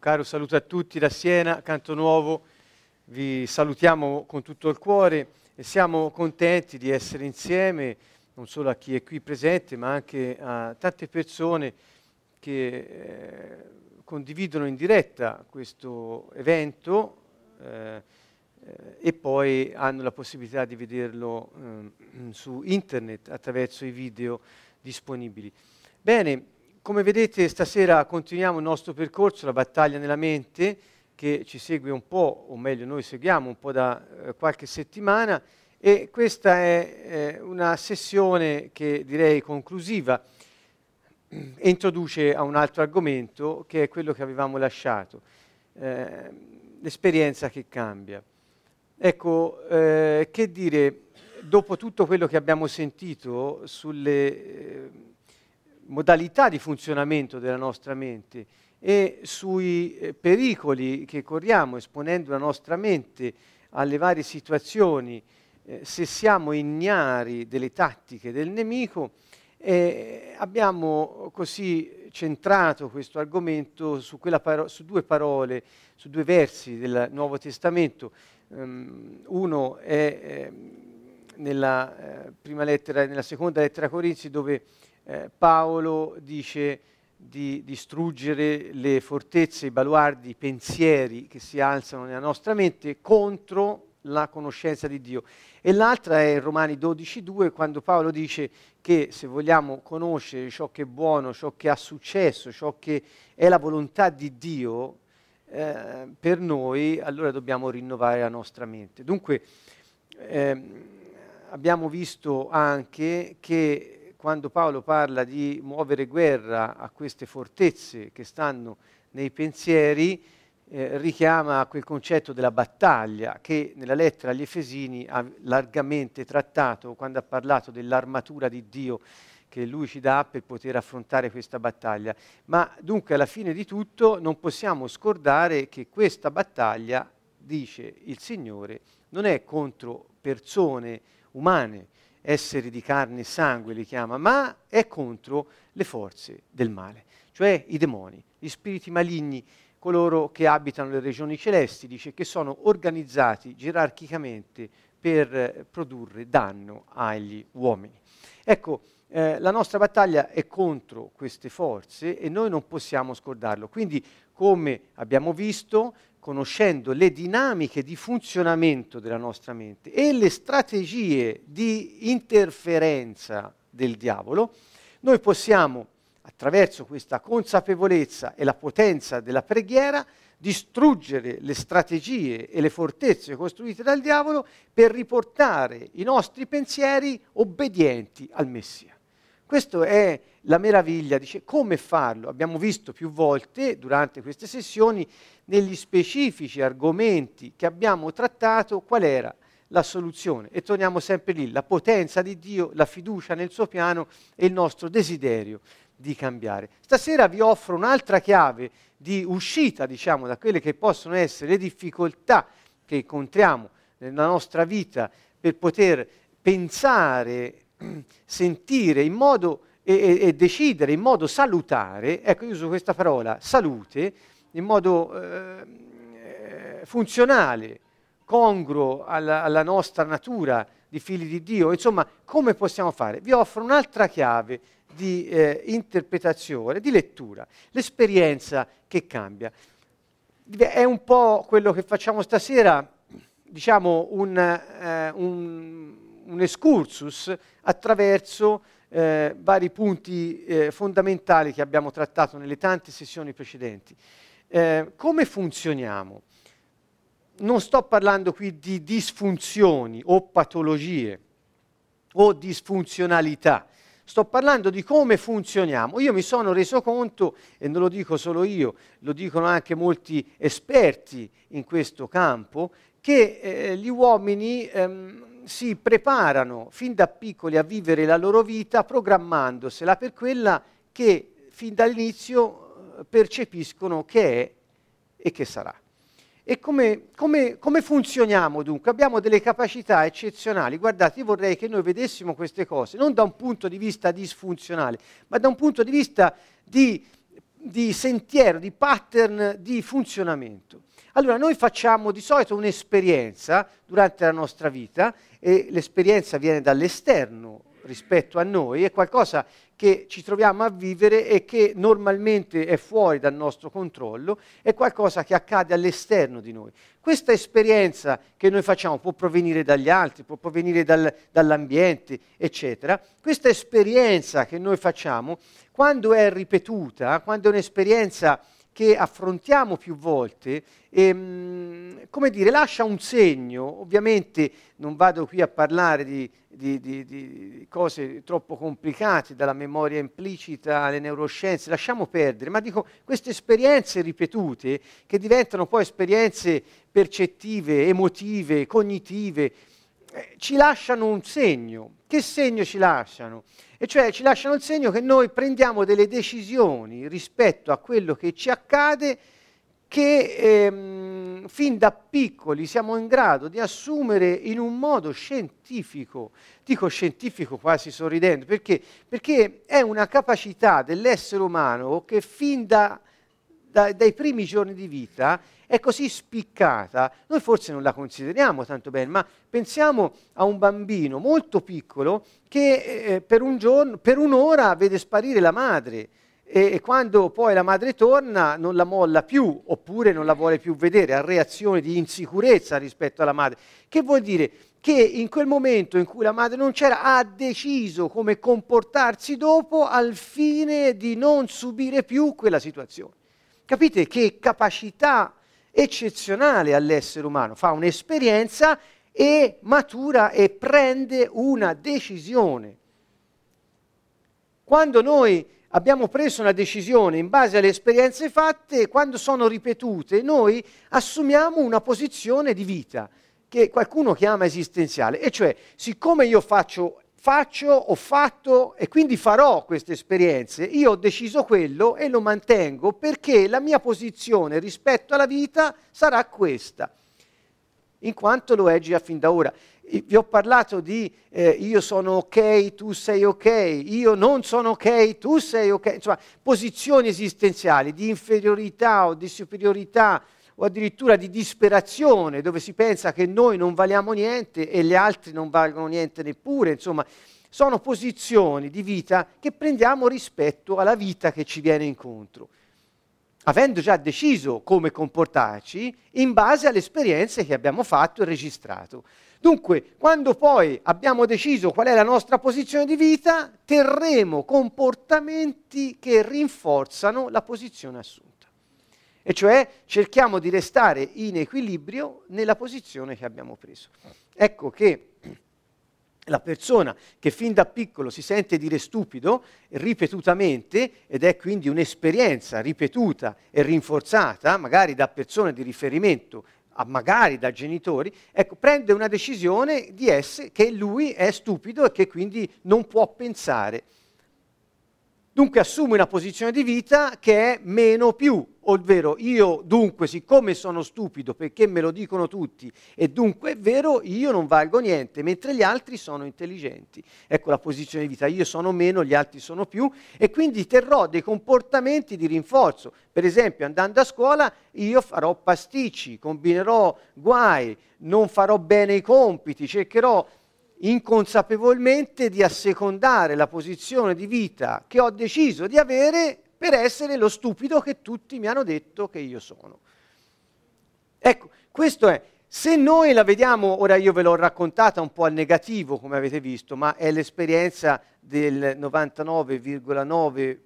Caro saluto a tutti da Siena, Canto Nuovo, vi salutiamo con tutto il cuore e siamo contenti di essere insieme, non solo a chi è qui presente, ma anche a tante persone che eh, condividono in diretta questo evento eh, e poi hanno la possibilità di vederlo eh, su internet attraverso i video disponibili. Bene, come vedete stasera continuiamo il nostro percorso, la battaglia nella mente, che ci segue un po', o meglio noi seguiamo un po' da eh, qualche settimana, e questa è eh, una sessione che direi conclusiva e introduce a un altro argomento che è quello che avevamo lasciato, eh, l'esperienza che cambia. Ecco, eh, che dire, dopo tutto quello che abbiamo sentito sulle eh, modalità di funzionamento della nostra mente e sui eh, pericoli che corriamo esponendo la nostra mente alle varie situazioni, eh, se siamo ignari delle tattiche del nemico, eh, abbiamo così centrato questo argomento su, paro- su, due parole, su due versi del Nuovo Testamento. Um, uno è eh, nella, prima lettera, nella seconda lettera a Corinzi dove eh, Paolo dice di distruggere le fortezze, i baluardi, i pensieri che si alzano nella nostra mente contro la conoscenza di Dio. E l'altra è in Romani 12.2 quando Paolo dice che se vogliamo conoscere ciò che è buono, ciò che ha successo, ciò che è la volontà di Dio eh, per noi, allora dobbiamo rinnovare la nostra mente. Dunque eh, abbiamo visto anche che quando Paolo parla di muovere guerra a queste fortezze che stanno nei pensieri, eh, richiama quel concetto della battaglia che nella lettera agli Efesini ha largamente trattato quando ha parlato dell'armatura di Dio che lui ci dà per poter affrontare questa battaglia. Ma dunque alla fine di tutto non possiamo scordare che questa battaglia, dice il Signore, non è contro persone umane, esseri di carne e sangue li chiama, ma è contro le forze del male, cioè i demoni, gli spiriti maligni, coloro che abitano le regioni celesti, dice che sono organizzati gerarchicamente per eh, produrre danno agli uomini. Ecco, eh, la nostra battaglia è contro queste forze e noi non possiamo scordarlo. Quindi, come abbiamo visto, conoscendo le dinamiche di funzionamento della nostra mente e le strategie di interferenza del diavolo, noi possiamo, attraverso questa consapevolezza e la potenza della preghiera, distruggere le strategie e le fortezze costruite dal diavolo per riportare i nostri pensieri obbedienti al Messia. Questa è la meraviglia, dice come farlo. Abbiamo visto più volte durante queste sessioni negli specifici argomenti che abbiamo trattato qual era la soluzione. E torniamo sempre lì, la potenza di Dio, la fiducia nel suo piano e il nostro desiderio di cambiare. Stasera vi offro un'altra chiave di uscita, diciamo, da quelle che possono essere le difficoltà che incontriamo nella nostra vita per poter pensare sentire in modo e, e, decidere in modo salutare, ecco io uso questa parola, salute, in modo eh, funzionale, congruo alla, alla, nostra natura di figli di Dio, insomma come possiamo fare? Vi offro un'altra chiave di eh, interpretazione, di lettura, l'esperienza che cambia. È un po' quello che facciamo stasera, diciamo un, eh, un un excursus attraverso eh, vari punti eh, fondamentali che abbiamo trattato nelle tante sessioni precedenti. Eh, come funzioniamo? Non sto parlando qui di disfunzioni o patologie o disfunzionalità, sto parlando di come funzioniamo. Io mi sono reso conto, e non lo dico solo io, lo dicono anche molti esperti in questo campo, che eh, gli uomini ehm, si preparano fin da piccoli a vivere la loro vita programmandosela per quella che fin dall'inizio eh, percepiscono che è e che sarà. E come, come, come, funzioniamo dunque? Abbiamo delle capacità eccezionali. Guardate, io vorrei che noi vedessimo queste cose non da un punto di vista disfunzionale, ma da un punto di vista di di sentiero, di pattern di funzionamento. Allora, noi facciamo di solito un'esperienza durante la nostra vita e l'esperienza viene dall'esterno rispetto a noi, è qualcosa che ci troviamo a vivere e che normalmente è fuori dal nostro controllo, è qualcosa che accade all'esterno di noi. Questa esperienza che noi facciamo può provenire dagli altri, può provenire dal, dall'ambiente, eccetera. Questa esperienza che noi facciamo, quando è ripetuta, quando è un'esperienza che affrontiamo più volte, ehm, come dire, lascia un segno. Ovviamente non vado qui a parlare di, di, di, di, cose troppo complicate, dalla memoria implicita alle neuroscienze, lasciamo perdere, ma dico queste esperienze ripetute che diventano poi esperienze percettive, emotive, cognitive, eh, ci lasciano un segno. Che segno ci lasciano? E cioè ci lasciano il segno che noi prendiamo delle decisioni rispetto a quello che ci accade che ehm, fin da piccoli siamo in grado di assumere in un modo scientifico, dico scientifico quasi sorridendo, perché? Perché è una capacità dell'essere umano che fin da, da, dai primi giorni di vita è così spiccata, noi forse non la consideriamo tanto bene, ma pensiamo a un bambino molto piccolo che eh, per, un giorno, per un'ora vede sparire la madre e, quando poi la madre torna non la molla più oppure non la vuole più vedere, ha reazioni di insicurezza rispetto alla madre. Che vuol dire? Che in quel momento in cui la madre non c'era ha deciso come comportarsi dopo al fine di non subire più quella situazione. Capite che capacità eccezionale all'essere umano, fa un'esperienza e matura e prende una decisione. Quando noi abbiamo preso una decisione in base alle esperienze fatte, quando sono ripetute, noi assumiamo una posizione di vita che qualcuno chiama esistenziale, e cioè siccome io faccio, faccio, ho fatto e quindi farò queste esperienze, io ho deciso quello e lo mantengo perché la mia posizione rispetto alla vita sarà questa, in quanto lo è già fin da ora. Vi ho parlato di eh, io sono ok, tu sei ok, io non sono ok, tu sei ok, insomma, posizioni esistenziali di inferiorità o di superiorità o addirittura di disperazione, dove si pensa che noi non valiamo niente e gli altri non valgono niente neppure, insomma, sono posizioni di vita che prendiamo rispetto alla vita che ci viene incontro, avendo già deciso come comportarci in base alle esperienze che abbiamo fatto e registrato. Dunque, quando poi abbiamo deciso qual è la nostra posizione di vita, terremo comportamenti che rinforzano la posizione assunta. E cioè cerchiamo di restare in equilibrio nella posizione che abbiamo preso. Ecco che la persona che fin da piccolo si sente dire stupido ripetutamente ed è quindi un'esperienza ripetuta e rinforzata, magari da persone di riferimento magari da genitori, ecco, prende una decisione di essere che lui è stupido e che quindi non può pensare. Dunque assume una posizione di vita che è meno più, ovvero io dunque siccome sono stupido perché me lo dicono tutti e dunque è vero io non valgo niente, mentre gli altri sono intelligenti. Ecco la posizione di vita, io sono meno, gli altri sono più e quindi terrò dei comportamenti di rinforzo. Per esempio andando a scuola io farò pasticci, combinerò guai, non farò bene i compiti, cercherò inconsapevolmente di assecondare la posizione di vita che ho deciso di avere per essere lo stupido che tutti mi hanno detto che io sono. Ecco, questo è, se noi la vediamo, ora io ve l'ho raccontata un po' al negativo, come avete visto, ma è l'esperienza del 99,9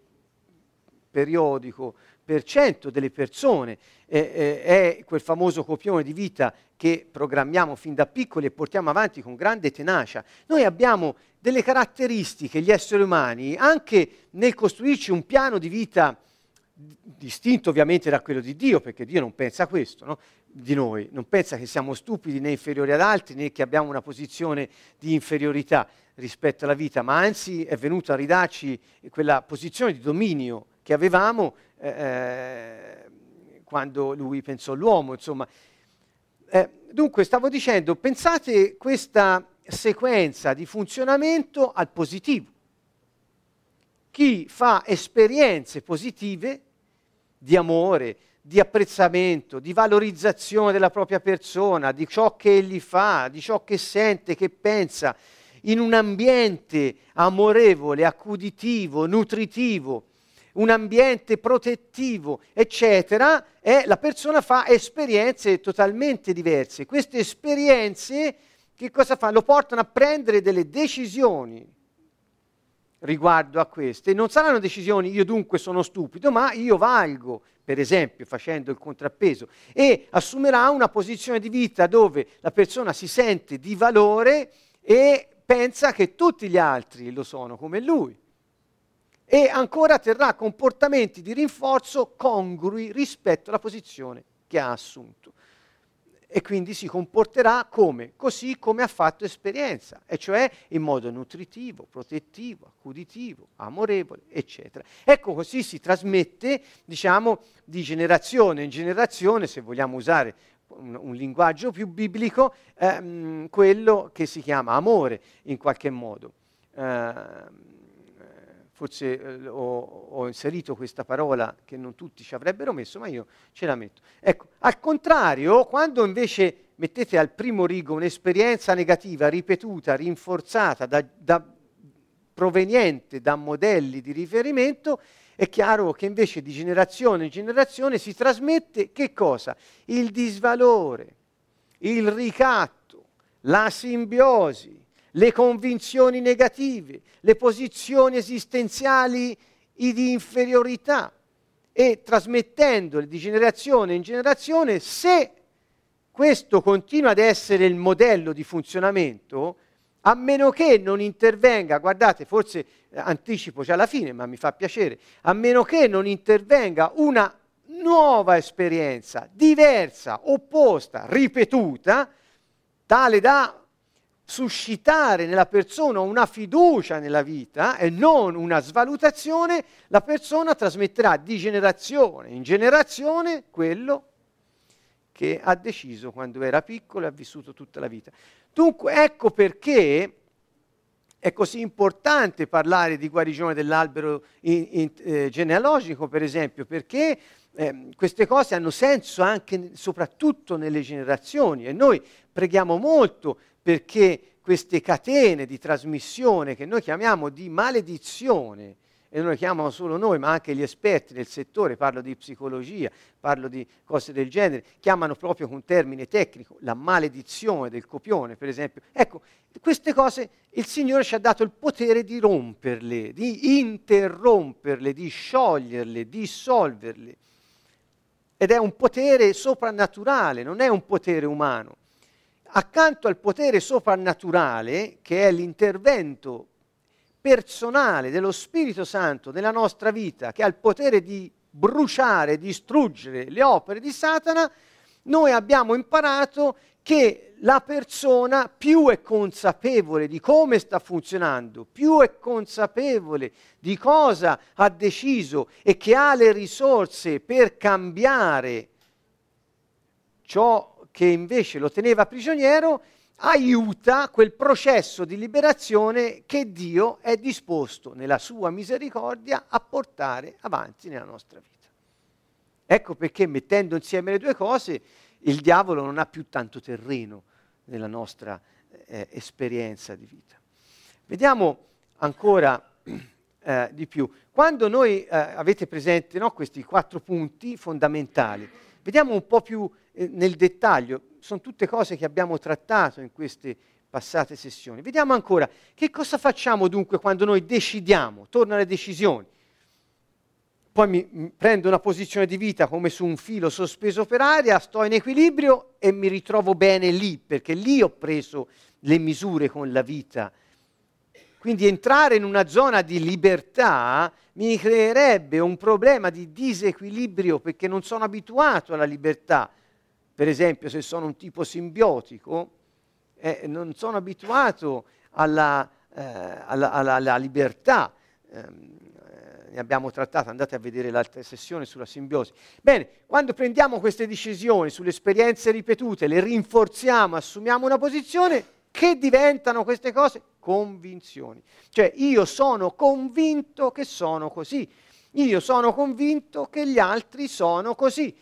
periodico per cento delle persone, eh, eh, è quel famoso copione di vita che programmiamo fin da piccoli e portiamo avanti con grande tenacia. Noi abbiamo delle caratteristiche, gli esseri umani, anche nel costruirci un piano di vita distinto ovviamente da quello di Dio, perché Dio non pensa questo, no? di noi, non pensa che siamo stupidi né inferiori ad altri né che abbiamo una posizione di inferiorità rispetto alla vita, ma anzi è venuto a ridarci quella posizione di dominio che avevamo eh, eh quando lui pensò all'uomo, insomma, eh, dunque, stavo dicendo, pensate questa sequenza di funzionamento al positivo. Chi fa esperienze positive di amore, di apprezzamento, di valorizzazione della propria persona, di ciò che egli fa, di ciò che sente, che pensa, in un ambiente amorevole, accuditivo, nutritivo, un ambiente protettivo, eccetera, e la persona fa esperienze totalmente diverse. Queste esperienze che cosa fanno? Lo portano a prendere delle decisioni riguardo a queste. Non saranno decisioni io dunque sono stupido, ma io valgo, per esempio facendo il contrappeso, e assumerà una posizione di vita dove la persona si sente di valore e pensa che tutti gli altri lo sono come lui e ancora terrà comportamenti di rinforzo congrui rispetto alla posizione che ha assunto. E quindi si comporterà come? Così come ha fatto esperienza, e cioè in modo nutritivo, protettivo, accuditivo, amorevole, eccetera. Ecco, così si trasmette, diciamo, di generazione in generazione, se vogliamo usare un, un linguaggio più biblico, ehm, quello che si chiama amore in qualche modo. Eh, forse eh, ho, ho, inserito questa parola che non tutti ci avrebbero messo, ma io ce la metto. Ecco, al contrario, quando invece mettete al primo rigo un'esperienza negativa ripetuta, rinforzata, da, da, proveniente da modelli di riferimento, è chiaro che invece di generazione in generazione si trasmette che cosa? Il disvalore, il ricatto, la simbiosi, le convinzioni negative, le posizioni esistenziali di inferiorità. E trasmettendole di generazione in generazione, se questo continua ad essere il modello di funzionamento, a meno che non intervenga, guardate, forse eh, anticipo già la fine, ma mi fa piacere, a meno che non intervenga una nuova esperienza, diversa, opposta, ripetuta, tale da suscitare nella persona una fiducia nella vita e non una svalutazione, la persona trasmetterà di generazione in generazione quello che ha deciso quando era piccolo e ha vissuto tutta la vita. Dunque ecco perché è così importante parlare di guarigione dell'albero in, in, eh, genealogico, per esempio, perché eh, queste cose hanno senso anche soprattutto nelle generazioni e noi preghiamo molto perché queste catene di trasmissione che noi chiamiamo di maledizione, e non le chiamano solo noi, ma anche gli esperti del settore, parlo di psicologia, parlo di cose del genere, chiamano proprio con termine tecnico la maledizione del copione, per esempio. Ecco, queste cose il Signore ci ha dato il potere di romperle, di interromperle, di scioglierle, di dissolverle. Ed è un potere soprannaturale, non è un potere umano accanto al potere soprannaturale, che è l'intervento personale dello Spirito Santo nella nostra vita, che ha il potere di bruciare, distruggere le opere di Satana, noi abbiamo imparato che la persona più è consapevole di come sta funzionando, più è consapevole di cosa ha deciso e che ha le risorse per cambiare ciò che invece lo teneva prigioniero, aiuta quel processo di liberazione che Dio è disposto nella sua misericordia a portare avanti nella nostra vita. Ecco perché mettendo insieme le due cose il diavolo non ha più tanto terreno nella nostra eh, esperienza di vita. Vediamo ancora eh, di più. Quando noi eh, avete presente no, questi quattro punti fondamentali, vediamo un po' più eh, nel dettaglio, sono tutte cose che abbiamo trattato in queste passate sessioni. Vediamo ancora che cosa facciamo dunque quando noi decidiamo, torno alle decisioni. Poi mi, mi prendo una posizione di vita come su un filo sospeso per aria, sto in equilibrio e mi ritrovo bene lì, perché lì ho preso le misure con la vita. Quindi entrare in una zona di libertà mi creerebbe un problema di disequilibrio perché non sono abituato alla libertà per esempio se sono un tipo simbiotico, eh, non sono abituato alla, eh, alla, alla, alla libertà. Ehm, eh, ne abbiamo trattato, andate a vedere l'altra sessione sulla simbiosi. Bene, quando prendiamo queste decisioni sulle esperienze ripetute, le rinforziamo, assumiamo una posizione, che diventano queste cose? Convinzioni. Cioè io sono convinto che sono così. Io sono convinto che gli altri sono così.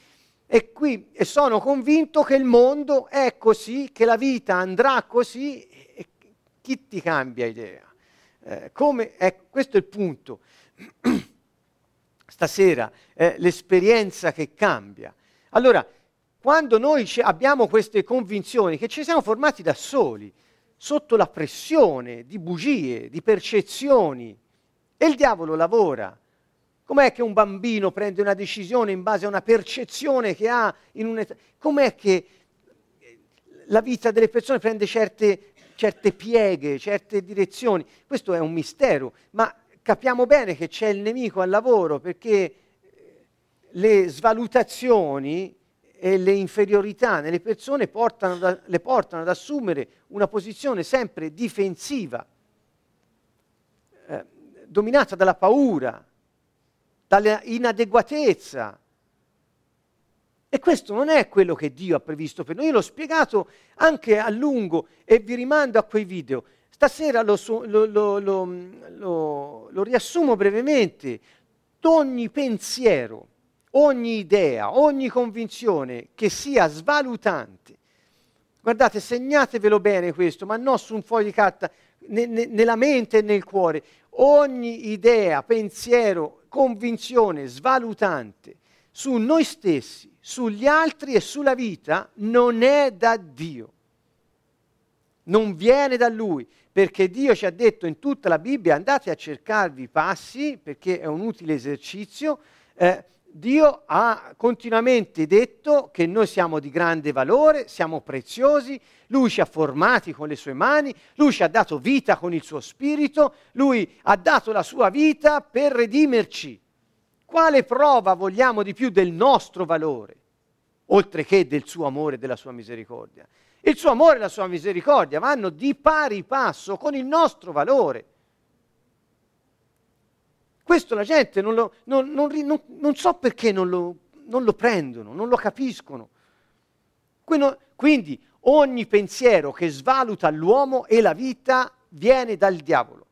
E, qui, e sono convinto che il mondo è così, che la vita andrà così. E chi ti cambia idea? Eh, come, eh, questo è il punto. Stasera è l'esperienza che cambia. Allora, quando noi abbiamo queste convinzioni che ci siamo formati da soli, sotto la pressione di bugie, di percezioni, e il diavolo lavora. Com'è che un bambino prende una decisione in base a una percezione che ha in un'età? Com'è che la vita delle persone prende certe, certe pieghe, certe direzioni? Questo è un mistero, ma capiamo bene che c'è il nemico al lavoro perché le svalutazioni e le inferiorità nelle persone portano da, le portano ad assumere una posizione sempre difensiva, eh, dominata dalla paura, dalla inadeguatezza. E questo non è quello che Dio ha previsto per noi. Io l'ho spiegato anche a lungo e vi rimando a quei video. Stasera lo, lo, lo, lo riassumo brevemente. Ogni pensiero ogni idea, ogni convinzione che sia svalutante. Guardate, segnatevelo bene questo, ma non su un foglio di carta, ne, ne, nella mente e nel cuore. Ogni idea, pensiero, convinzione svalutante su noi stessi, sugli altri e sulla vita non è da Dio. Non viene da Lui, perché Dio ci ha detto in tutta la Bibbia andate a cercarvi passi, perché è un utile esercizio, eh, Dio ha continuamente detto che noi siamo di grande valore, siamo preziosi, Lui ci ha formati con le sue mani, Lui ci ha dato vita con il suo spirito, Lui ha dato la sua vita per redimerci. Quale prova vogliamo di più del nostro valore, oltre che del suo amore e della sua misericordia? Il suo amore e la sua misericordia vanno di pari passo con il nostro valore. Questo la gente non, lo, non, non, non so perché non lo, lo, prendono, non lo capiscono. Quindi ogni pensiero che svaluta l'uomo e la vita viene dal diavolo.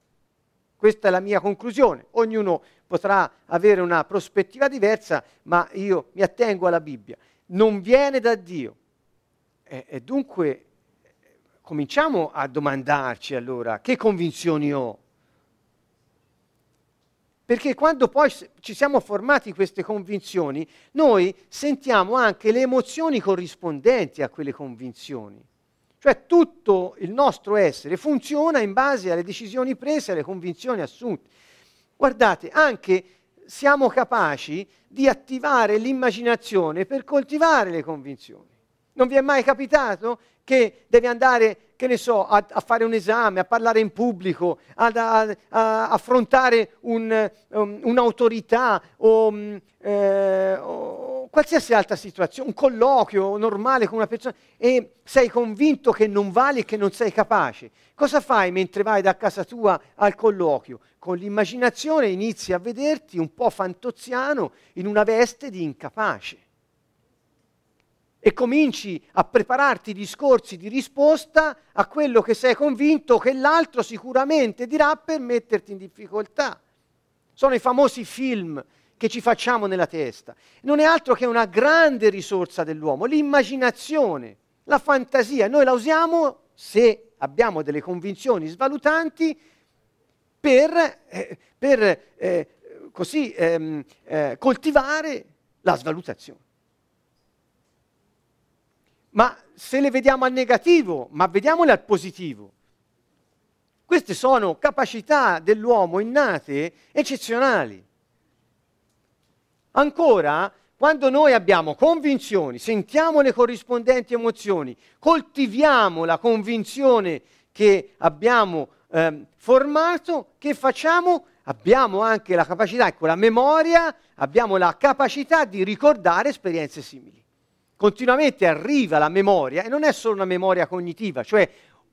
Questa è la mia conclusione. Ognuno potrà avere una prospettiva diversa, ma io mi attengo alla Bibbia. Non viene da Dio. E, e dunque cominciamo a domandarci allora che convinzioni ho perché quando poi ci siamo formati queste convinzioni, noi sentiamo anche le emozioni corrispondenti a quelle convinzioni. Cioè tutto il nostro essere funziona in base alle decisioni prese, alle convinzioni assunte. Guardate, anche siamo capaci di attivare l'immaginazione per coltivare le convinzioni. Non vi è mai capitato che devi andare, che ne so, a, a, fare un esame, a parlare in pubblico, ad, a, a, affrontare un, um, un'autorità o, um, eh, o, qualsiasi altra situazione, un colloquio normale con una persona e sei convinto che non vali e che non sei capace. Cosa fai mentre vai da casa tua al colloquio? Con l'immaginazione inizi a vederti un po' fantoziano in una veste di incapace e cominci a prepararti discorsi di risposta a quello che sei convinto che l'altro sicuramente dirà per metterti in difficoltà. Sono i famosi film che ci facciamo nella testa. Non è altro che una grande risorsa dell'uomo, l'immaginazione, la fantasia. Noi la usiamo se abbiamo delle convinzioni svalutanti per, eh, per eh, così ehm, eh, coltivare la svalutazione ma se le vediamo al negativo, ma vediamole al positivo. Queste sono capacità dell'uomo innate eccezionali. Ancora, quando noi abbiamo convinzioni, sentiamo le corrispondenti emozioni, coltiviamo la convinzione che abbiamo eh, formato, che facciamo? Abbiamo anche la capacità, ecco la memoria, abbiamo la capacità di ricordare esperienze simili continuamente arriva la memoria e non è solo una memoria cognitiva, cioè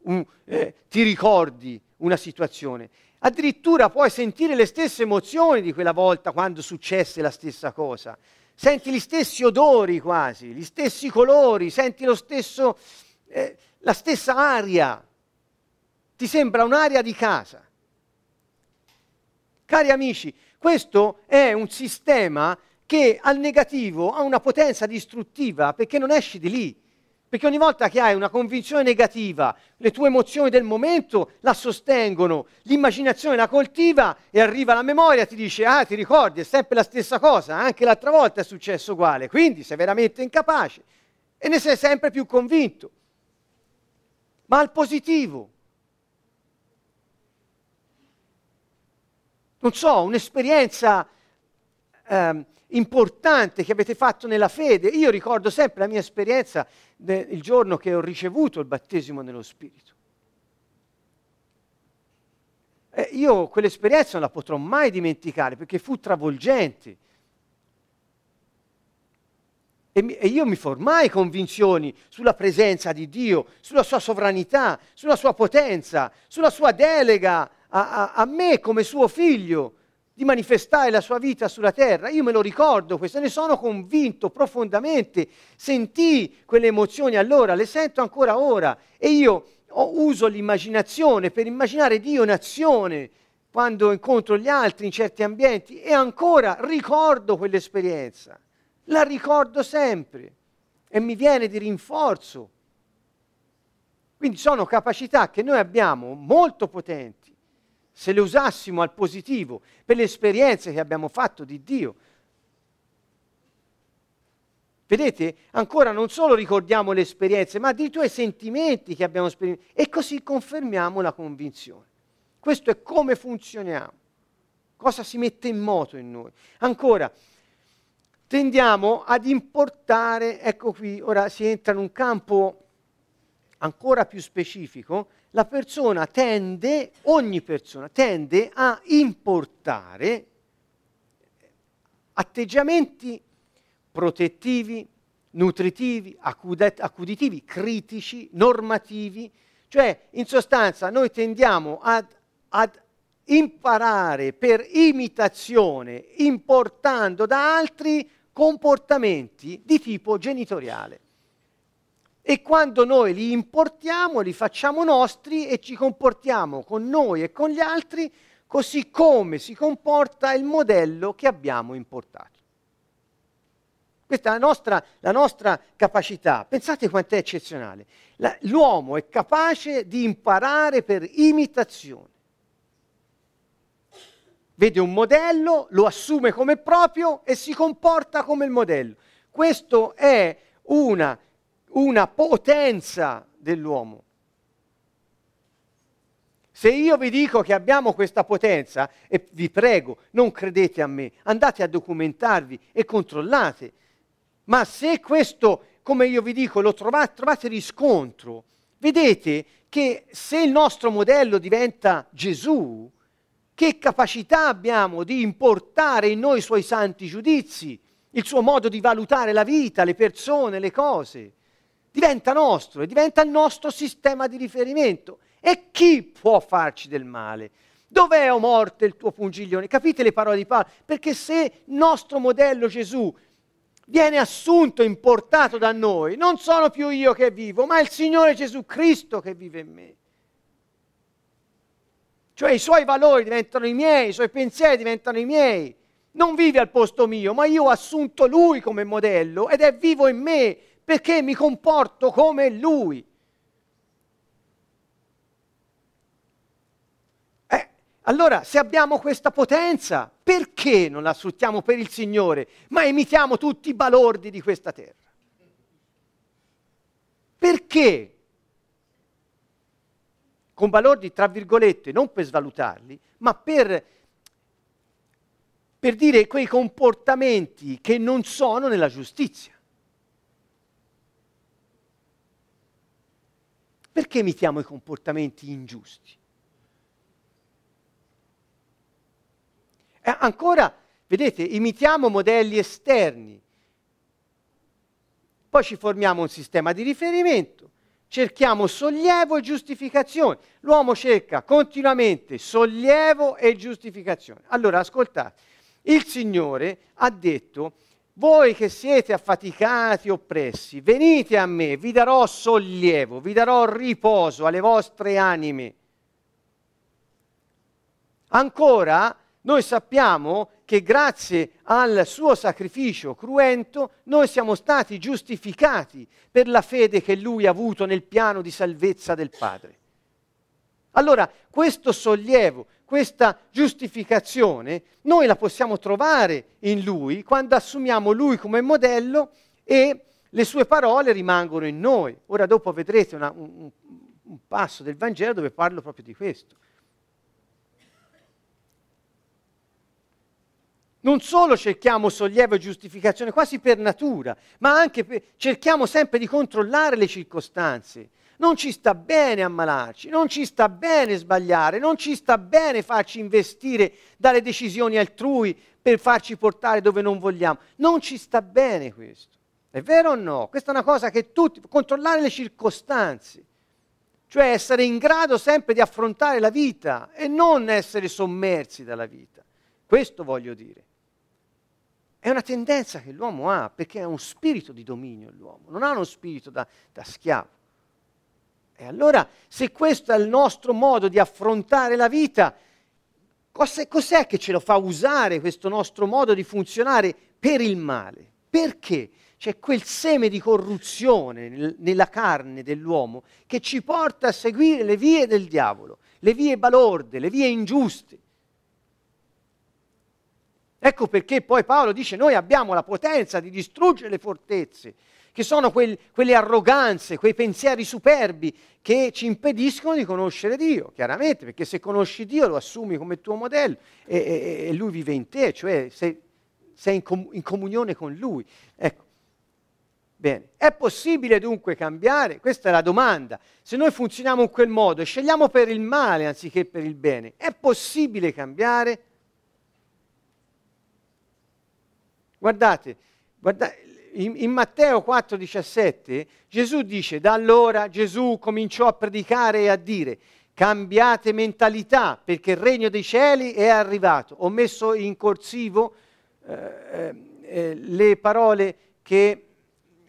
un, eh, ti ricordi una situazione, addirittura puoi sentire le stesse emozioni di quella volta quando successe la stessa cosa, senti gli stessi odori quasi, gli stessi colori, senti lo stesso, eh, la stessa aria, ti sembra un'aria di casa. Cari amici, questo è un sistema che al negativo ha una potenza distruttiva perché non esci di lì. Perché ogni volta che hai una convinzione negativa, le tue emozioni del momento la sostengono, l'immaginazione la coltiva e arriva la memoria, ti dice, ah ti ricordi, è sempre la stessa cosa, anche l'altra volta è successo uguale, quindi sei veramente incapace e ne sei sempre più convinto. Ma al positivo. Non so, un'esperienza... Ehm, importante che avete fatto nella fede. Io ricordo sempre la mia esperienza del giorno che ho ricevuto il battesimo nello Spirito. E io quell'esperienza non la potrò mai dimenticare perché fu travolgente. E, mi, e io mi formai convinzioni sulla presenza di Dio, sulla sua sovranità, sulla sua potenza, sulla sua delega a, a, a me come suo figlio di manifestare la sua vita sulla terra. Io me lo ricordo questo, ne sono convinto profondamente. Sentii quelle emozioni allora, le sento ancora ora e io uso l'immaginazione per immaginare Dio in azione quando incontro gli altri in certi ambienti e ancora ricordo quell'esperienza. La ricordo sempre e mi viene di rinforzo. Quindi sono capacità che noi abbiamo molto potenti se le usassimo al positivo per le esperienze che abbiamo fatto di Dio. Vedete, ancora non solo ricordiamo le esperienze, ma addirittura i sentimenti che abbiamo sperimentato e così confermiamo la convinzione. Questo è come funzioniamo, cosa si mette in moto in noi. Ancora, tendiamo ad importare, ecco qui, ora si entra in un campo ancora più specifico, la persona tende, ogni persona tende a importare atteggiamenti protettivi, nutritivi, accudet- accuditivi, critici, normativi, cioè in sostanza noi tendiamo ad, ad imparare per imitazione, importando da altri comportamenti di tipo genitoriale e quando noi li importiamo, li facciamo nostri e ci comportiamo con noi e con gli altri così come si comporta il modello che abbiamo importato. Questa è la nostra, la nostra capacità. Pensate quanto è eccezionale. La, l'uomo è capace di imparare per imitazione. Vede un modello, lo assume come proprio e si comporta come il modello. Questo è una una potenza dell'uomo. Se io vi dico che abbiamo questa potenza, e vi prego, non credete a me, andate a documentarvi e controllate. Ma se questo, come io vi dico, lo trovate, trovate riscontro, vedete che se il nostro modello diventa Gesù, che capacità abbiamo di importare in noi i suoi santi giudizi, il suo modo di valutare la vita, le persone, le cose diventa nostro e diventa il nostro sistema di riferimento. E chi può farci del male? Dov'è o morte il tuo pungiglione? Capite le parole di Paolo? Perché se il nostro modello Gesù viene assunto, importato da noi, non sono più io che vivo, ma il Signore Gesù Cristo che vive in me. Cioè i suoi valori diventano i miei, i suoi pensieri diventano i miei. Non vive al posto mio, ma io ho assunto lui come modello ed è vivo in me perché mi comporto come lui. Eh, allora, se abbiamo questa potenza, perché non la sfruttiamo per il Signore, ma imitiamo tutti i balordi di questa terra? Perché? Con balordi, tra virgolette, non per svalutarli, ma per, per dire quei comportamenti che non sono nella giustizia. Perché imitiamo i comportamenti ingiusti? E ancora, vedete, imitiamo modelli esterni. Poi ci formiamo un sistema di riferimento, cerchiamo sollievo e giustificazione. L'uomo cerca continuamente sollievo e giustificazione. Allora, ascoltate, il Signore ha detto voi che siete affaticati, oppressi, venite a me, vi darò sollievo, vi darò riposo alle vostre anime. Ancora, noi sappiamo che grazie al suo sacrificio cruento noi siamo stati giustificati per la fede che lui ha avuto nel piano di salvezza del Padre. Allora, questo sollievo, questa giustificazione, noi la possiamo trovare in lui quando assumiamo lui come modello e le sue parole rimangono in noi. Ora dopo vedrete una, un, un passo del Vangelo dove parlo proprio di questo. Non solo cerchiamo sollievo e giustificazione quasi per natura, ma anche per, cerchiamo sempre di controllare le circostanze. Non ci sta bene ammalarci, non ci sta bene sbagliare, non ci sta bene farci investire dalle decisioni altrui per farci portare dove non vogliamo. Non ci sta bene questo. È vero o no? Questa è una cosa che tutti, controllare le circostanze, cioè essere in grado sempre di affrontare la vita e non essere sommersi dalla vita. Questo voglio dire. È una tendenza che l'uomo ha perché ha uno spirito di dominio l'uomo, non ha uno spirito da, da schiavo. E allora, se questo è il nostro modo di affrontare la vita, cos'è, cos'è, che ce lo fa usare questo nostro modo di funzionare per il male? Perché? C'è quel seme di corruzione nel, nella carne dell'uomo che ci porta a seguire le vie del diavolo, le vie balorde, le vie ingiuste. Ecco perché poi Paolo dice noi abbiamo la potenza di distruggere le fortezze che sono quel, quelle arroganze, quei pensieri superbi che ci impediscono di conoscere Dio, chiaramente, perché se conosci Dio lo assumi come tuo modello e, e, e Lui vive in te, cioè sei, sei in, com- in, comunione con Lui. Ecco. Bene, è possibile dunque cambiare? Questa è la domanda. Se noi funzioniamo in quel modo e scegliamo per il male anziché per il bene, è possibile cambiare? Guardate, guardate in, in Matteo 4,17 Gesù dice, da allora Gesù cominciò a predicare e a dire, cambiate mentalità perché il regno dei cieli è arrivato. Ho messo in corsivo eh, eh, eh le parole che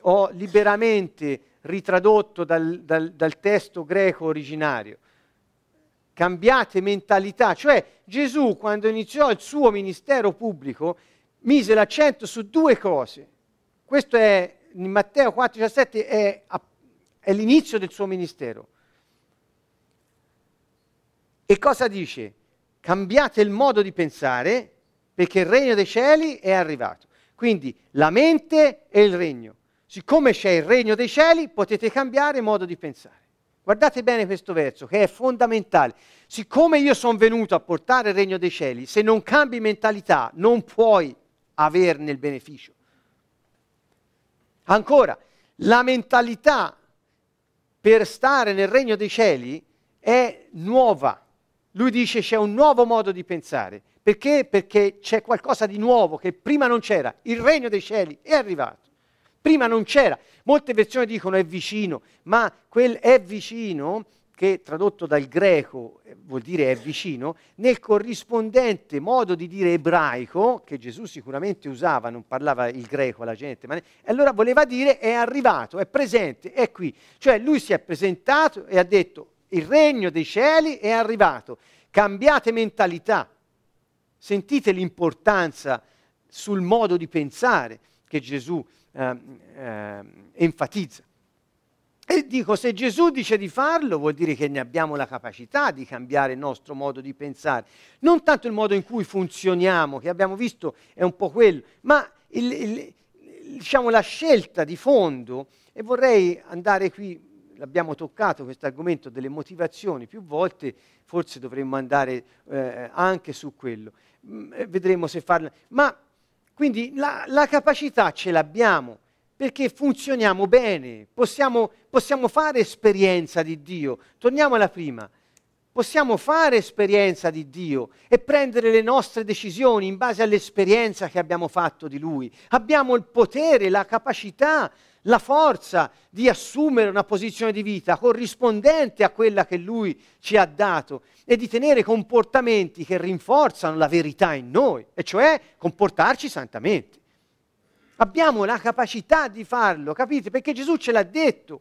ho liberamente ritradotto dal, dal, dal testo greco originario. Cambiate mentalità, cioè Gesù quando iniziò il suo ministero pubblico mise l'accento su due cose questo è, in Matteo 4,17 è, è l'inizio del suo ministero. E cosa dice? Cambiate il modo di pensare perché il regno dei cieli è arrivato. Quindi la mente e il regno. Siccome c'è il regno dei cieli, potete cambiare modo di pensare. Guardate bene questo verso che è fondamentale. Siccome io sono venuto a portare il regno dei cieli, se non cambi mentalità non puoi averne il beneficio. Ancora, la mentalità per stare nel regno dei cieli è nuova. Lui dice c'è un nuovo modo di pensare. Perché? Perché c'è qualcosa di nuovo che prima non c'era. Il regno dei cieli è arrivato. Prima non c'era. Molte versioni dicono è vicino, ma quel è vicino che tradotto dal greco eh, vuol dire è vicino, nel corrispondente modo di dire ebraico, che Gesù sicuramente usava, non parlava il greco alla gente, ma ne, allora voleva dire è arrivato, è presente, è qui. Cioè lui si è presentato e ha detto il regno dei cieli è arrivato, cambiate mentalità, sentite l'importanza sul modo di pensare che Gesù eh, eh, enfatizza. E dico, se Gesù dice di farlo, vuol dire che ne abbiamo la capacità di cambiare il nostro modo di pensare. Non tanto il modo in cui funzioniamo, che abbiamo visto è un po' quello, ma il, il, diciamo, la scelta di fondo, e vorrei andare qui, l'abbiamo toccato questo argomento delle motivazioni più volte, forse dovremmo andare eh, anche su quello. Mm, vedremo se farlo. Ma quindi la, la capacità ce l'abbiamo perché funzioniamo bene, possiamo, possiamo fare esperienza di Dio. Torniamo alla prima. Possiamo fare esperienza di Dio e prendere le nostre decisioni in base all'esperienza che abbiamo fatto di Lui. Abbiamo il potere, la capacità, la forza di assumere una posizione di vita corrispondente a quella che Lui ci ha dato e di tenere comportamenti che rinforzano la verità in noi, e cioè comportarci santamente. Abbiamo la capacità di farlo, capite? Perché Gesù ce l'ha detto.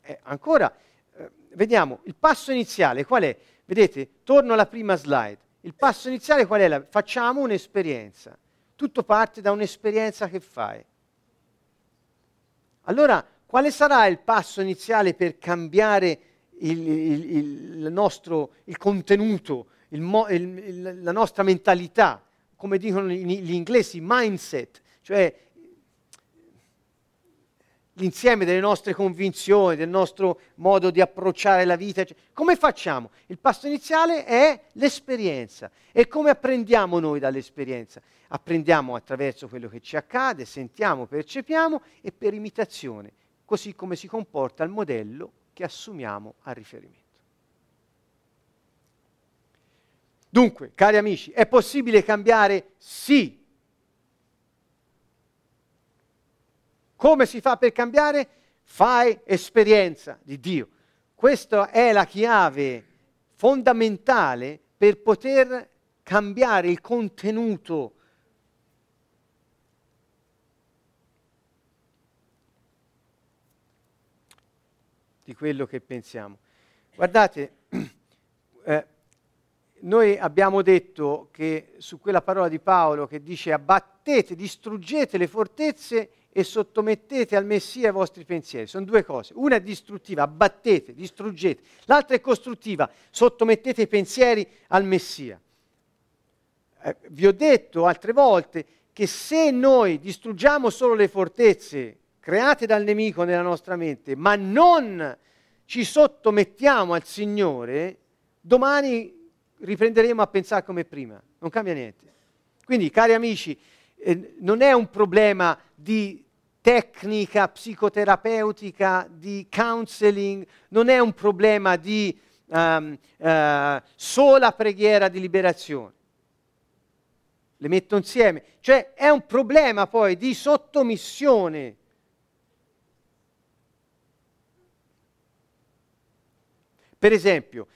Eh, ancora, eh, vediamo, il passo iniziale qual è? Vedete, torno alla prima slide. Il passo iniziale qual è? Facciamo un'esperienza. Tutto parte da un'esperienza che fai. Allora, quale sarà il passo iniziale per cambiare il, il, il nostro il contenuto, la nostra mentalità? Come dicono gli inglesi, mindset, cioè l'insieme delle nostre convinzioni, del nostro modo di approcciare la vita. Come facciamo? Il passo iniziale è l'esperienza. E come apprendiamo noi dall'esperienza? Apprendiamo attraverso quello che ci accade, sentiamo, percepiamo e per imitazione, così come si comporta il modello che assumiamo a riferimento. Dunque, cari amici, è possibile cambiare? Sì, Come si fa per cambiare? Fai esperienza di Dio. Questa è la chiave fondamentale per poter cambiare il contenuto di quello che pensiamo. Guardate, eh, noi abbiamo detto che su quella parola di Paolo che dice abbattete, distruggete le fortezze e sottomettete al Messia i vostri pensieri. Sono due cose. Una è distruttiva, abbattete, distruggete. L'altra è costruttiva, sottomettete i pensieri al Messia. Eh, vi ho detto altre volte che se noi distruggiamo solo le fortezze create dal nemico nella nostra mente, ma non ci sottomettiamo al Signore, domani riprenderemo a pensare come prima. Non cambia niente. Quindi, cari amici, eh, non è un problema di tecnica psicoterapeutica, di counseling, non è un problema di um, uh, sola preghiera di liberazione. Le metto insieme. Cioè è un problema poi di sottomissione. Per esempio,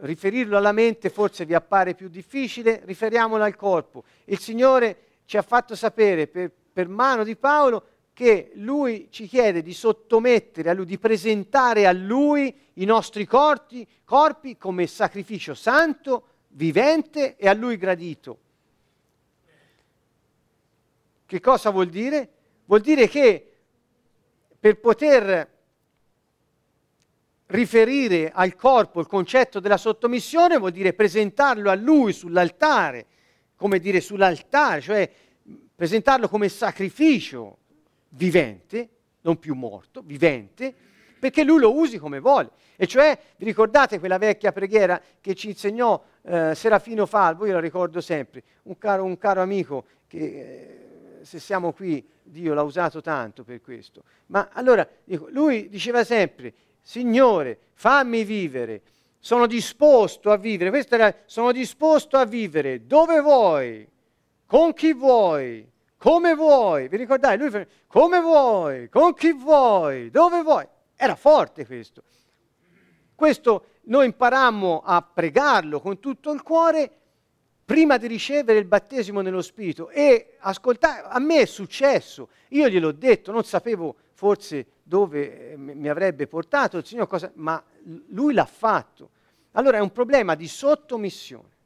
riferirlo alla mente forse vi appare più difficile, riferiamolo al corpo. Il Signore ci ha fatto sapere per, per mano di Paolo che lui ci chiede di sottomettere a lui, di presentare a lui i nostri corpi, corpi come sacrificio santo, vivente e a lui gradito. Che cosa vuol dire? Vuol dire che per poter riferire al corpo il concetto della sottomissione vuol dire presentarlo a lui sull'altare, come dire sull'altare, cioè presentarlo come sacrificio vivente, non più morto, vivente, perché lui lo usi come vuole. E cioè, vi ricordate quella vecchia preghiera che ci insegnò eh, Serafino Falvo, io la ricordo sempre, un caro, un caro amico che eh, se siamo qui, Dio l'ha usato tanto per questo. Ma allora, dico, lui diceva sempre, Signore, fammi vivere, sono disposto a vivere, questo era, sono disposto a vivere dove vuoi, con chi vuoi, come vuoi. Vi ricordate? Lui fa, come vuoi, con chi vuoi, dove vuoi. Era forte questo. Questo noi imparammo a pregarlo con tutto il cuore prima di ricevere il battesimo nello Spirito e ascoltare, a me è successo, io gliel'ho detto, non sapevo forse dove eh, mi avrebbe portato il Signore, cosa, ma lui l'ha fatto. Allora è un problema di sottomissione.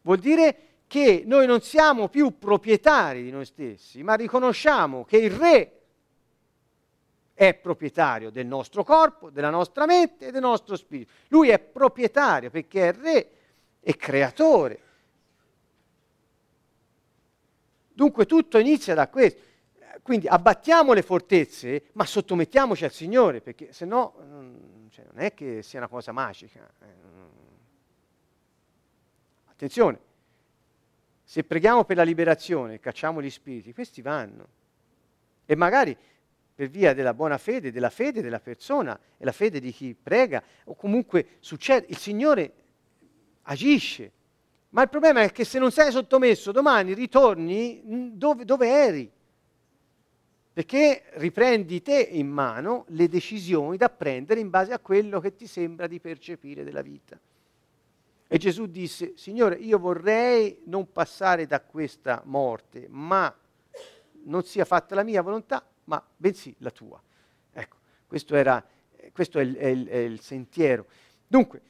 Vuol dire che noi non siamo più proprietari di noi stessi, ma riconosciamo che il Re è proprietario del nostro corpo, della nostra mente e del nostro spirito. Lui è proprietario perché è Re e creatore. Dunque tutto inizia da questo. Quindi abbattiamo le fortezze, ma sottomettiamoci al Signore, perché se no cioè, non è che sia una cosa magica. Eh. Attenzione, se preghiamo per la liberazione, cacciamo gli spiriti, questi vanno. E magari per via della buona fede, della fede della persona e la fede di chi prega, o comunque succede, il Signore agisce. Ma il problema è che se non sei sottomesso, domani ritorni dove, dove eri. Perché riprendi te in mano le decisioni da prendere in base a quello che ti sembra di percepire della vita. E Gesù disse, Signore, io vorrei non passare da questa morte, ma non sia fatta la mia volontà, ma bensì la tua. Ecco, questo, era, questo è, il, è, il, è il sentiero. Dunque,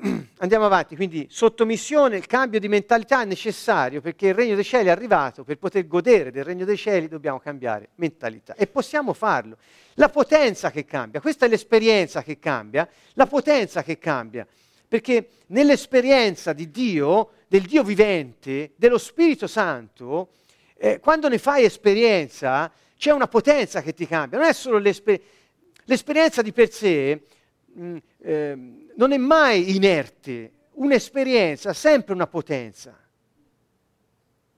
andiamo avanti, quindi sottomissione, il cambio di mentalità è necessario perché il regno dei cieli è arrivato, per poter godere del regno dei cieli dobbiamo cambiare mentalità. E possiamo farlo. La potenza che cambia, questa è l'esperienza che cambia, la potenza che cambia, perché nell'esperienza di Dio, del Dio vivente, dello Spirito Santo, eh, quando ne fai esperienza c'è una potenza che ti cambia, non è solo l'esperienza, l'esperienza di per sé mm, eh, non è mai inerte, un'esperienza sempre una potenza.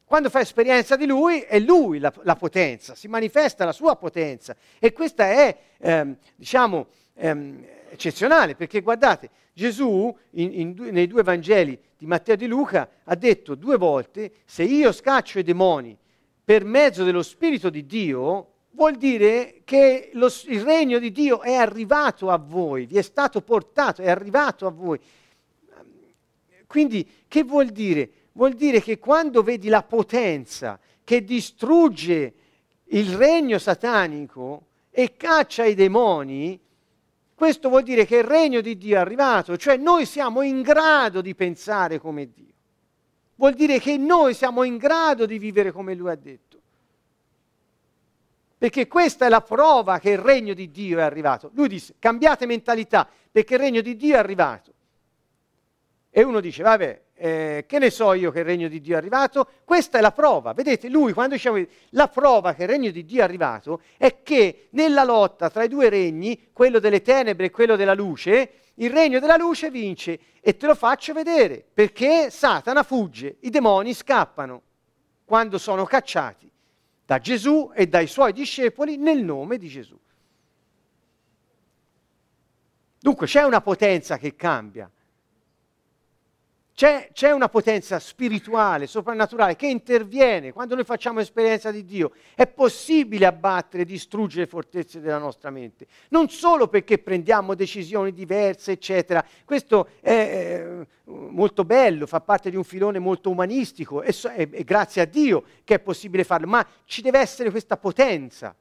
Quando fai esperienza di lui, è lui la, la potenza, si manifesta la sua potenza. E questa è, ehm, diciamo, ehm, eccezionale, perché guardate, Gesù in, in, nei due Vangeli di Matteo e di Luca ha detto due volte, se io scaccio i demoni per mezzo dello Spirito di Dio, vuol dire che lo, il regno di Dio è arrivato a voi, vi è stato portato, è arrivato a voi. Quindi che vuol dire? Vuol dire che quando vedi la potenza che distrugge il regno satanico e caccia i demoni, questo vuol dire che il regno di Dio è arrivato, cioè noi siamo in grado di pensare come Dio. Vuol dire che noi siamo in grado di vivere come Lui ha detto. Perché questa è la prova che il regno di Dio è arrivato. Lui disse, cambiate mentalità, perché il regno di Dio è arrivato. E uno dice, vabbè, eh, che ne so io che il regno di Dio è arrivato? Questa è la prova. Vedete, lui quando diciamo la prova che il regno di Dio è arrivato è che nella lotta tra i due regni, quello delle tenebre e quello della luce, il regno della luce vince e te lo faccio vedere, perché Satana fugge, i demoni scappano quando sono cacciati da Gesù e dai suoi discepoli nel nome di Gesù. Dunque c'è una potenza che cambia, c'è, c'è, una potenza spirituale, soprannaturale che interviene quando noi facciamo esperienza di Dio. È possibile abbattere distruggere le fortezze della nostra mente, non solo perché prendiamo decisioni diverse, eccetera. Questo è eh, molto bello, fa parte di un filone molto umanistico e, e, e grazie a Dio che è possibile farlo, ma ci deve essere questa potenza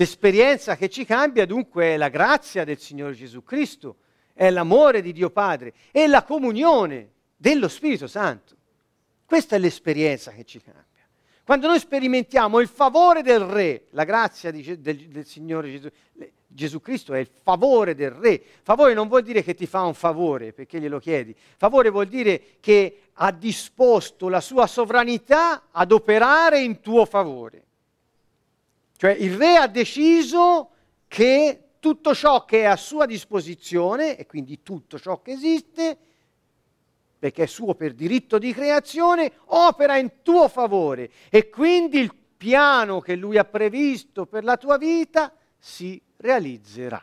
L'esperienza che ci cambia dunque è la grazia del Signore Gesù Cristo, è l'amore di Dio Padre e la comunione dello Spirito Santo. Questa è l'esperienza che ci cambia. Quando noi sperimentiamo il favore del Re, la grazia di, del, del, Signore Gesù, Gesù Cristo è il favore del Re. Favore non vuol dire che ti fa un favore perché glielo chiedi. Favore vuol dire che ha disposto la sua sovranità ad operare in tuo favore. Cioè il re ha deciso che tutto ciò che è a sua disposizione, e quindi tutto ciò che esiste, perché è suo per diritto di creazione, opera in tuo favore e quindi il piano che lui ha previsto per la tua vita si realizzerà.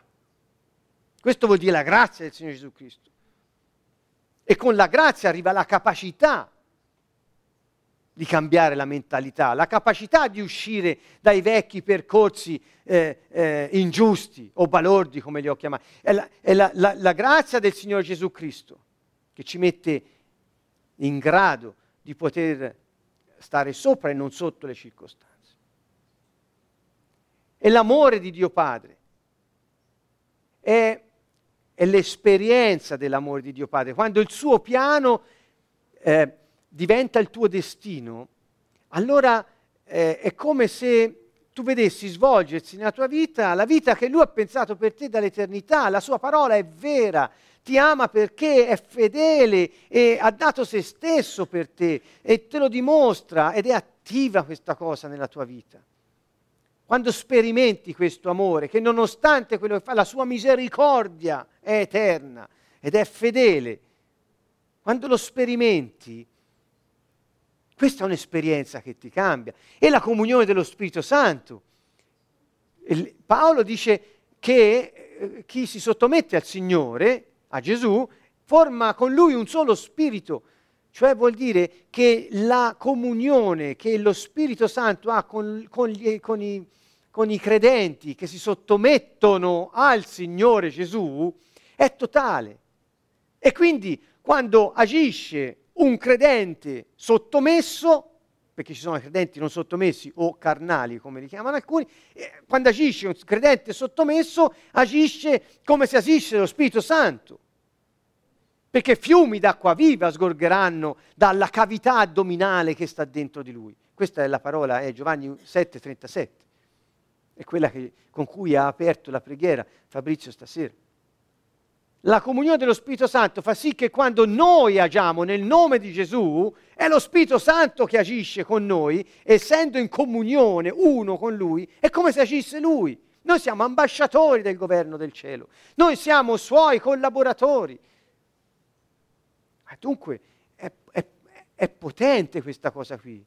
Questo vuol dire la grazia del Signore Gesù Cristo. E con la grazia arriva la capacità di cambiare la mentalità, la capacità di uscire dai vecchi percorsi eh, eh, ingiusti o balordi, come li ho chiamati. È, la, è la, la, la grazia del Signore Gesù Cristo che ci mette in grado di poter stare sopra e non sotto le circostanze. È l'amore di Dio Padre, è, è l'esperienza dell'amore di Dio Padre, quando il suo piano... Eh, diventa il tuo destino, allora eh, è come se tu vedessi svolgersi nella tua vita la vita che lui ha pensato per te dall'eternità, la sua parola è vera, ti ama perché è fedele e ha dato se stesso per te e te lo dimostra ed è attiva questa cosa nella tua vita. Quando sperimenti questo amore, che nonostante quello che fa, la sua misericordia è eterna ed è fedele, quando lo sperimenti, questa è un'esperienza che ti cambia. E la comunione dello Spirito Santo. Paolo dice che eh, chi si sottomette al Signore, a Gesù, forma con lui un solo spirito. Cioè vuol dire che la comunione che lo Spirito Santo ha con, con, gli, con, i, con i credenti che si sottomettono al Signore Gesù è totale. E quindi quando agisce un credente sottomesso, perché ci sono credenti non sottomessi o carnali, come li chiamano alcuni, quando agisce un credente sottomesso, agisce come se agisse lo Spirito Santo. Perché fiumi d'acqua viva sgorgeranno dalla cavità addominale che sta dentro di lui. Questa è la parola, è Giovanni 7,37. È quella che, con cui ha aperto la preghiera Fabrizio stasera. La comunione dello Spirito Santo fa sì che quando noi agiamo nel nome di Gesù, è lo Spirito Santo che agisce con noi, essendo in comunione uno con Lui, è come se agisse Lui. Noi siamo ambasciatori del governo del cielo, noi siamo suoi collaboratori. Dunque è, è, è potente questa cosa qui.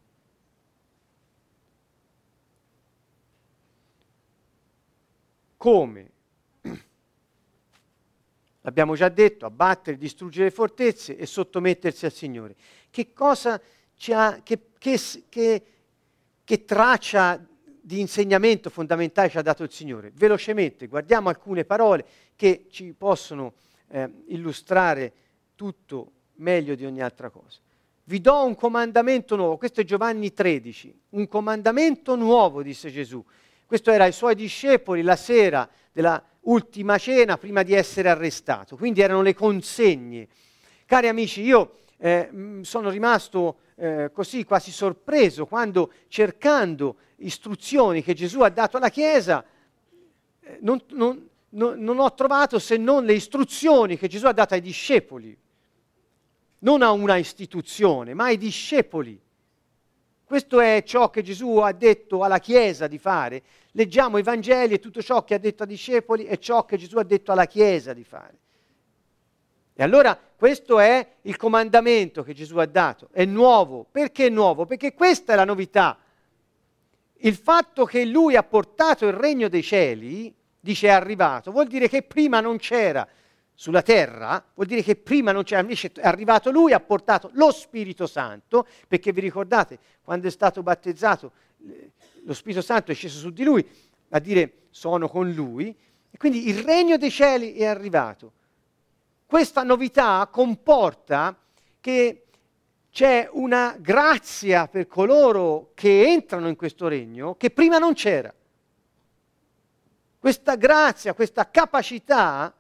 Come? L'abbiamo già detto, abbattere, distruggere le fortezze e sottomettersi al Signore. Che cosa ha, che, che, che, che traccia di insegnamento fondamentale ci ha dato il Signore? Velocemente, guardiamo alcune parole che ci possono eh, illustrare tutto meglio di ogni altra cosa. Vi do un comandamento nuovo, questo è Giovanni 13, un comandamento nuovo, disse Gesù. Questo era ai suoi discepoli la sera della ultima cena prima di essere arrestato. Quindi erano le consegne. Cari amici, io eh, sono rimasto eh, così quasi sorpreso quando cercando istruzioni che Gesù ha dato alla Chiesa, eh, non, non, non, non ho trovato se non le istruzioni che Gesù ha dato ai discepoli, non a una istituzione, ma ai discepoli. Questo è ciò che Gesù ha detto alla Chiesa di fare. Leggiamo i Vangeli e tutto ciò che ha detto ai discepoli è ciò che Gesù ha detto alla Chiesa di fare. E allora questo è il comandamento che Gesù ha dato, è nuovo. Perché è nuovo? Perché questa è la novità. Il fatto che lui ha portato il regno dei cieli, dice è arrivato, vuol dire che prima non c'era sulla terra, vuol dire che prima non c'era, invece è arrivato lui, ha portato lo Spirito Santo, perché vi ricordate, quando è stato battezzato, lo Spirito Santo è sceso su di lui, a dire sono con lui, e quindi il regno dei cieli è arrivato. Questa novità comporta che c'è una grazia per coloro che entrano in questo regno che prima non c'era. Questa grazia, questa capacità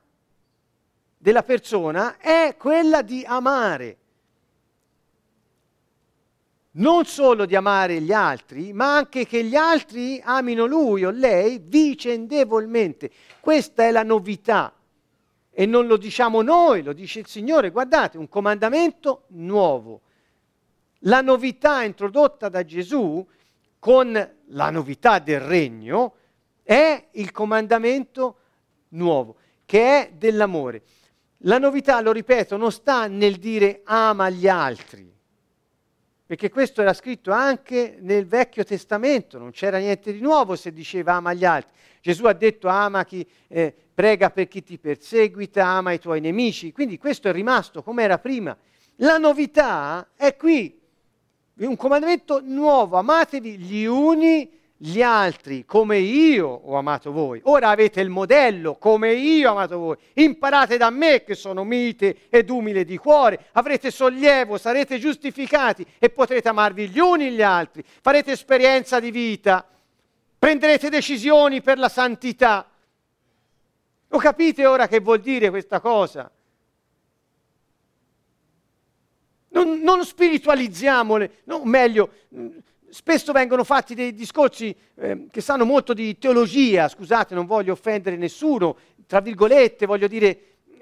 della persona è quella di amare. Non solo di amare gli altri, ma anche che gli altri amino lui o lei vicendevolmente. Questa è la novità. E non lo diciamo noi, lo dice il Signore. Guardate, un comandamento nuovo. La novità introdotta da Gesù con la novità del regno è il comandamento nuovo, che è dell'amore. La novità, lo ripeto, non sta nel dire ama gli altri, perché questo era scritto anche nel Vecchio Testamento, non c'era niente di nuovo se diceva ama gli altri. Gesù ha detto ama chi, eh, prega per chi ti perseguita, ama i tuoi nemici, quindi questo è rimasto come era prima. La novità è qui, un comandamento nuovo, amatevi gli uni gli altri come io ho amato voi. Ora avete il modello come io ho amato voi. Imparate da me che sono mite ed umile di cuore, avrete sollievo, sarete giustificati e potrete amarvi gli uni gli altri. Farete esperienza di vita, prenderete decisioni per la santità. Lo capite ora che vuol dire questa cosa? Non, non spiritualizziamole, no, meglio, spesso vengono fatti dei discorsi eh, che sanno molto di teologia, scusate, non voglio offendere nessuno, tra virgolette, voglio dire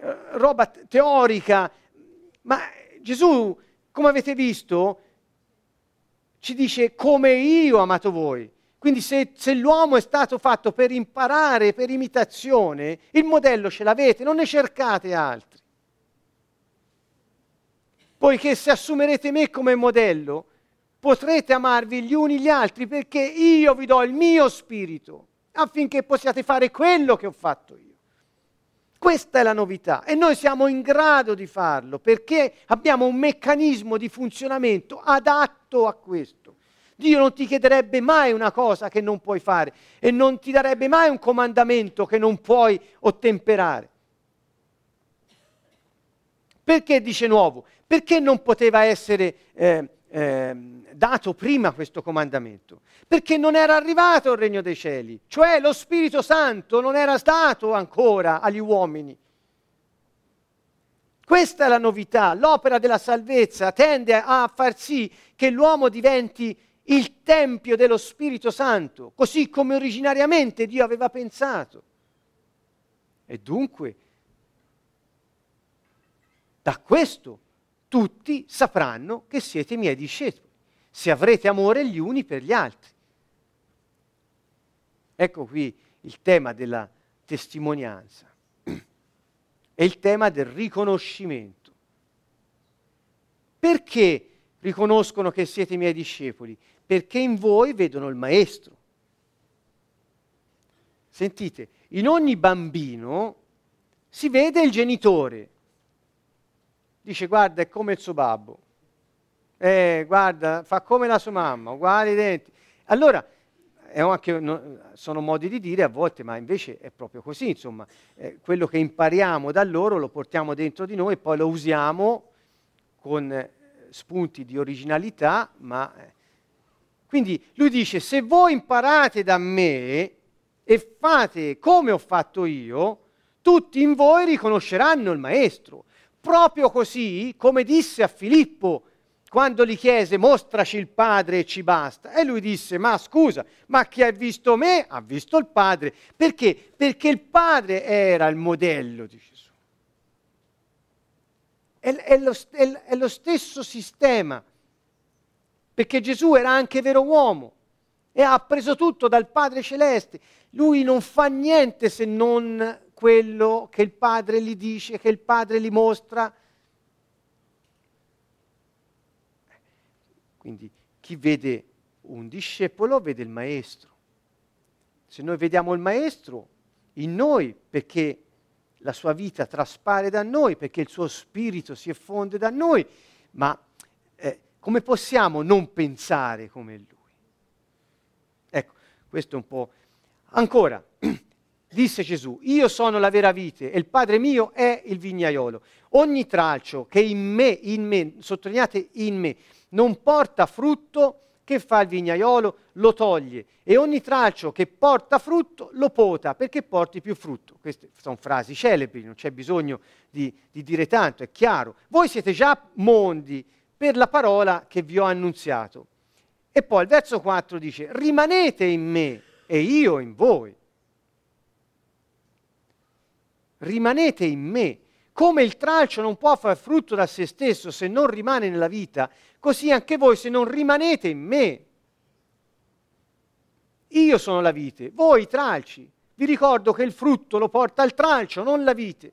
eh, roba teorica, ma Gesù, come avete visto, ci dice come io ho amato voi. Quindi se, se, l'uomo è stato fatto per imparare, per imitazione, il modello ce l'avete, non ne cercate altri. Poiché se assumerete me come modello, potrete amarvi gli uni gli altri perché io vi do il mio spirito affinché possiate fare quello che ho fatto io. Questa è la novità e noi siamo in grado di farlo perché abbiamo un meccanismo di funzionamento adatto a questo. Dio non ti chiederebbe mai una cosa che non puoi fare e non ti darebbe mai un comandamento che non puoi ottemperare. Perché dice nuovo? Perché non poteva essere eh, eh, dato prima questo comandamento? Perché non era arrivato il regno dei cieli, cioè lo Spirito Santo non era stato ancora agli uomini. Questa è la novità, l'opera della salvezza tende a far sì che l'uomo diventi il tempio dello Spirito Santo, così come originariamente Dio aveva pensato. E dunque, da questo tutti sapranno che siete miei discepoli, se avrete amore gli uni per gli altri. Ecco qui il tema della testimonianza è il tema del riconoscimento. Perché riconoscono che siete miei discepoli? Perché in voi vedono il maestro. Sentite, in ogni bambino si vede il genitore. Dice guarda è come il suo babbo. Eh, guarda, fa come la sua mamma, uguali i denti. Allora, anche, sono modi di dire a volte, ma invece è proprio così, insomma, eh, quello che impariamo da loro lo portiamo dentro di noi e poi lo usiamo con eh, spunti di originalità, ma... Eh. Quindi lui dice, se voi imparate da me e fate come ho fatto io, tutti in voi riconosceranno il maestro. Proprio così, come disse a Filippo, quando gli chiese mostraci il Padre e ci basta. E lui disse, ma scusa, ma chi ha visto me ha visto il Padre. Perché? Perché il Padre era il modello di Gesù. È, è, lo, è, è lo stesso sistema, perché Gesù era anche vero uomo e ha preso tutto dal Padre Celeste. Lui non fa niente se non quello che il Padre gli dice, che il Padre gli mostra Quindi chi vede un discepolo vede il maestro. Se noi vediamo il maestro in noi, perché la sua vita traspare da noi, perché il suo spirito si effonde da noi, ma eh, come possiamo non pensare come lui? Ecco, questo è un po'... Ancora, disse Gesù, io sono la vera vite e il Padre mio è il vignaiolo. Ogni tralcio che in me, in me, sottolineate in me, non porta frutto, che fa il vignaiolo? Lo toglie e ogni tralcio che porta frutto lo pota perché porti più frutto. Queste sono frasi celebri, non c'è bisogno di, di dire tanto, è chiaro. Voi siete già mondi per la parola che vi ho annunziato. E poi il verso 4 dice, rimanete in me e io in voi. Rimanete in me. Come il tralcio non può far frutto da se stesso se non rimane nella vita, così anche voi se non rimanete in me. Io sono la vite, voi i tralci. Vi ricordo che il frutto lo porta il tralcio, non la vite.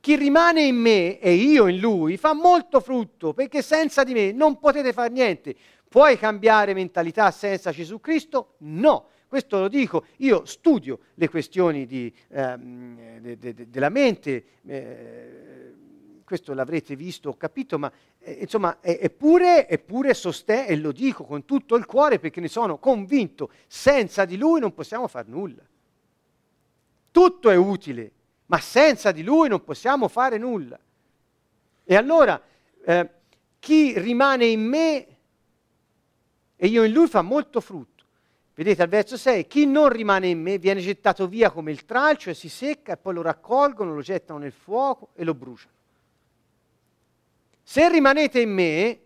Chi rimane in me e io in lui fa molto frutto, perché senza di me non potete fare niente. Puoi cambiare mentalità senza Gesù Cristo? No. Questo lo dico, io studio le questioni di, ehm, de, de, de, della mente, eh, questo l'avrete visto, ho capito, ma eh, insomma, eppure, eppure sostengo, e lo dico con tutto il cuore perché ne sono convinto, senza di lui non possiamo fare nulla. Tutto è utile, ma senza di lui non possiamo fare nulla. E allora, eh, chi rimane in me e io in lui fa molto frutto. Vedete al verso 6, chi non rimane in me viene gettato via come il tralcio e si secca e poi lo raccolgono, lo gettano nel fuoco e lo bruciano. Se rimanete in me,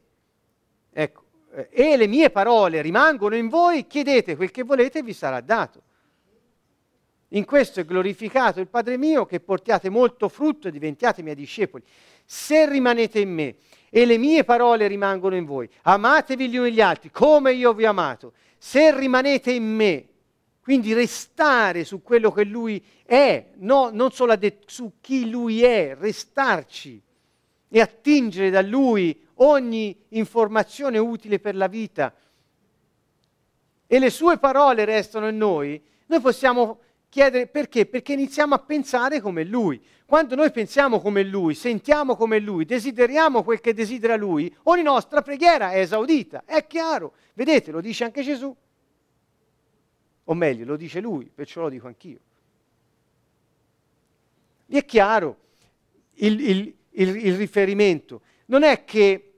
ecco, eh, e le mie parole rimangono in voi, chiedete quel che volete e vi sarà dato. In questo è glorificato il Padre mio che portiate molto frutto e diventiate miei discepoli. Se rimanete in me e le mie parole rimangono in voi, amatevi gli uni gli altri come io vi ho amato. Se rimanete in me, quindi restare su quello che lui è, no, non solo de- su chi lui è, restarci e attingere da lui ogni informazione utile per la vita e le sue parole restano in noi, noi possiamo chiedere perché? Perché iniziamo a pensare come lui. Quando noi pensiamo come lui, sentiamo come lui, desideriamo quel che desidera lui, ogni nostra preghiera è esaudita, è chiaro. Vedete, lo dice anche Gesù. O meglio, lo dice lui, perciò lo dico anch'io. Vi è chiaro il, il il, il riferimento. Non è che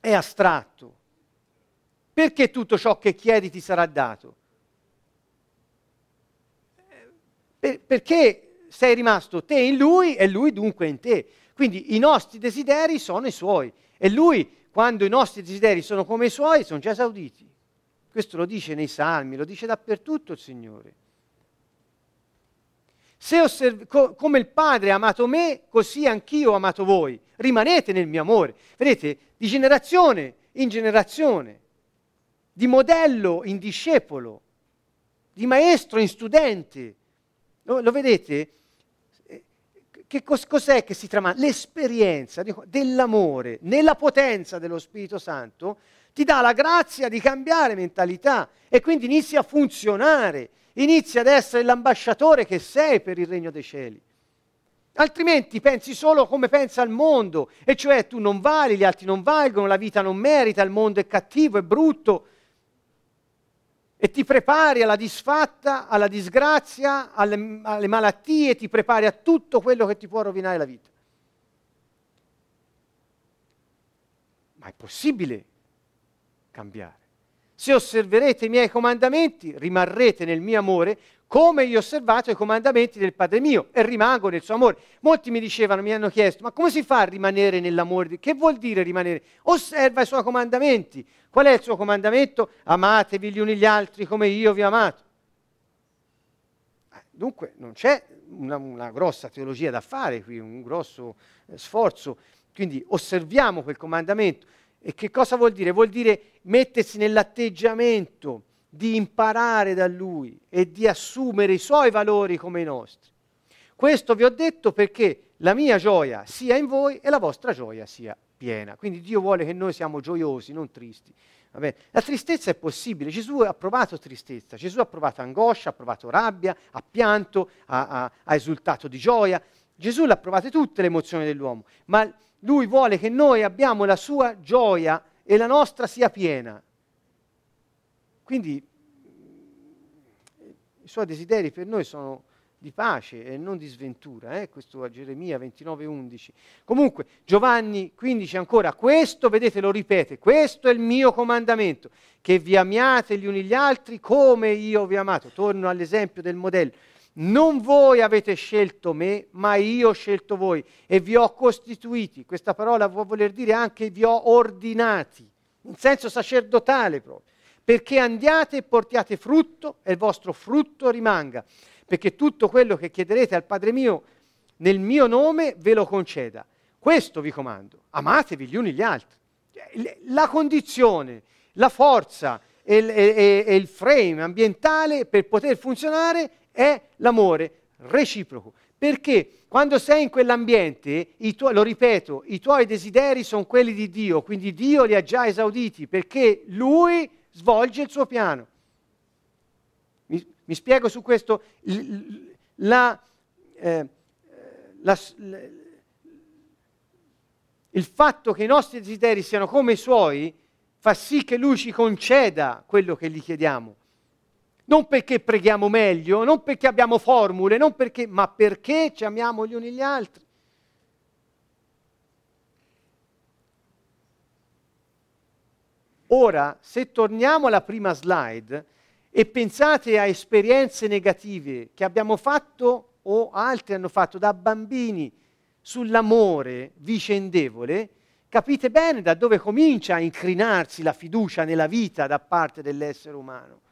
è astratto. Perché tutto ciò che chiedi ti sarà dato? Per, perché sei rimasto te in lui e lui dunque in te. Quindi i nostri desideri sono i suoi e lui, quando i nostri desideri sono come i suoi, sono già esauditi. Questo lo dice nei salmi, lo dice dappertutto il Signore. Se osserv- co- come il Padre ha amato me, così anch'io ho amato voi. Rimanete nel mio amore. Vedete, di generazione in generazione, di modello in discepolo, di maestro in studente. Lo, lo vedete? Che cos- cos'è che si trama? L'esperienza dell'amore nella potenza dello Spirito Santo ti dà la grazia di cambiare mentalità e quindi inizi a funzionare, inizi ad essere l'ambasciatore che sei per il regno dei cieli. Altrimenti pensi solo come pensa il mondo, e cioè tu non vali, gli altri non valgono, la vita non merita, il mondo è cattivo, è brutto, e ti prepari alla disfatta, alla disgrazia, alle, alle malattie, ti prepari a tutto quello che ti può rovinare la vita. Ma è possibile cambiare. Se osserverete i miei comandamenti, rimarrete nel mio amore, come io ho osservato i comandamenti del Padre mio e rimango nel suo amore. Molti mi dicevano, mi hanno chiesto, ma come si fa a rimanere nell'amore? Che vuol dire rimanere? Osserva i suoi comandamenti. Qual è il suo comandamento? Amatevi gli uni gli altri come io vi ho amato. Eh, dunque non c'è una, una grossa teologia da fare qui, un grosso eh, sforzo. Quindi osserviamo quel comandamento. E che cosa vuol dire? Vuol dire mettersi nell'atteggiamento di imparare da Lui e di assumere i Suoi valori come i nostri. Questo vi ho detto perché la mia gioia sia in voi e la vostra gioia sia piena. Quindi Dio vuole che noi siamo gioiosi, non tristi. La tristezza è possibile, Gesù ha provato tristezza, Gesù ha provato angoscia, ha provato rabbia, ha pianto, ha, ha, ha esultato di gioia. Gesù l'ha provate tutte le emozioni dell'uomo, ma lui vuole che noi abbiamo la sua gioia e la nostra sia piena. Quindi i suoi desideri per noi sono di pace e non di sventura, eh? questo a Geremia 29:11. Comunque, Giovanni 15 ancora, questo, vedete, lo ripete, questo è il mio comandamento, che vi amiate gli uni gli altri come io vi ho amato. Torno all'esempio del modello. Non voi avete scelto me, ma io ho scelto voi e vi ho costituiti. Questa parola vuol voler dire anche vi ho ordinati, in senso sacerdotale proprio perché andiate e portiate frutto e il vostro frutto rimanga, perché tutto quello che chiederete al Padre mio nel mio nome ve lo conceda. Questo vi comando, amatevi gli uni gli altri. La condizione, la forza e, e il frame ambientale per poter funzionare è l'amore reciproco. Perché quando sei in quell'ambiente, tuoi, lo ripeto, i tuoi desideri sono quelli di Dio, quindi Dio li ha già esauditi, perché Lui svolge il suo piano. Mi, mi spiego su questo. La, eh, la, il fatto che i nostri desideri siano come i suoi fa sì che lui ci conceda quello che gli chiediamo. Non perché preghiamo meglio, non perché abbiamo formule, non perché, ma perché ci amiamo gli uni gli altri. Ora, se torniamo alla prima slide e pensate a esperienze negative che abbiamo fatto o altri hanno fatto da bambini sull'amore vicendevole, capite bene da dove comincia a incrinarsi la fiducia nella vita da parte dell'essere umano.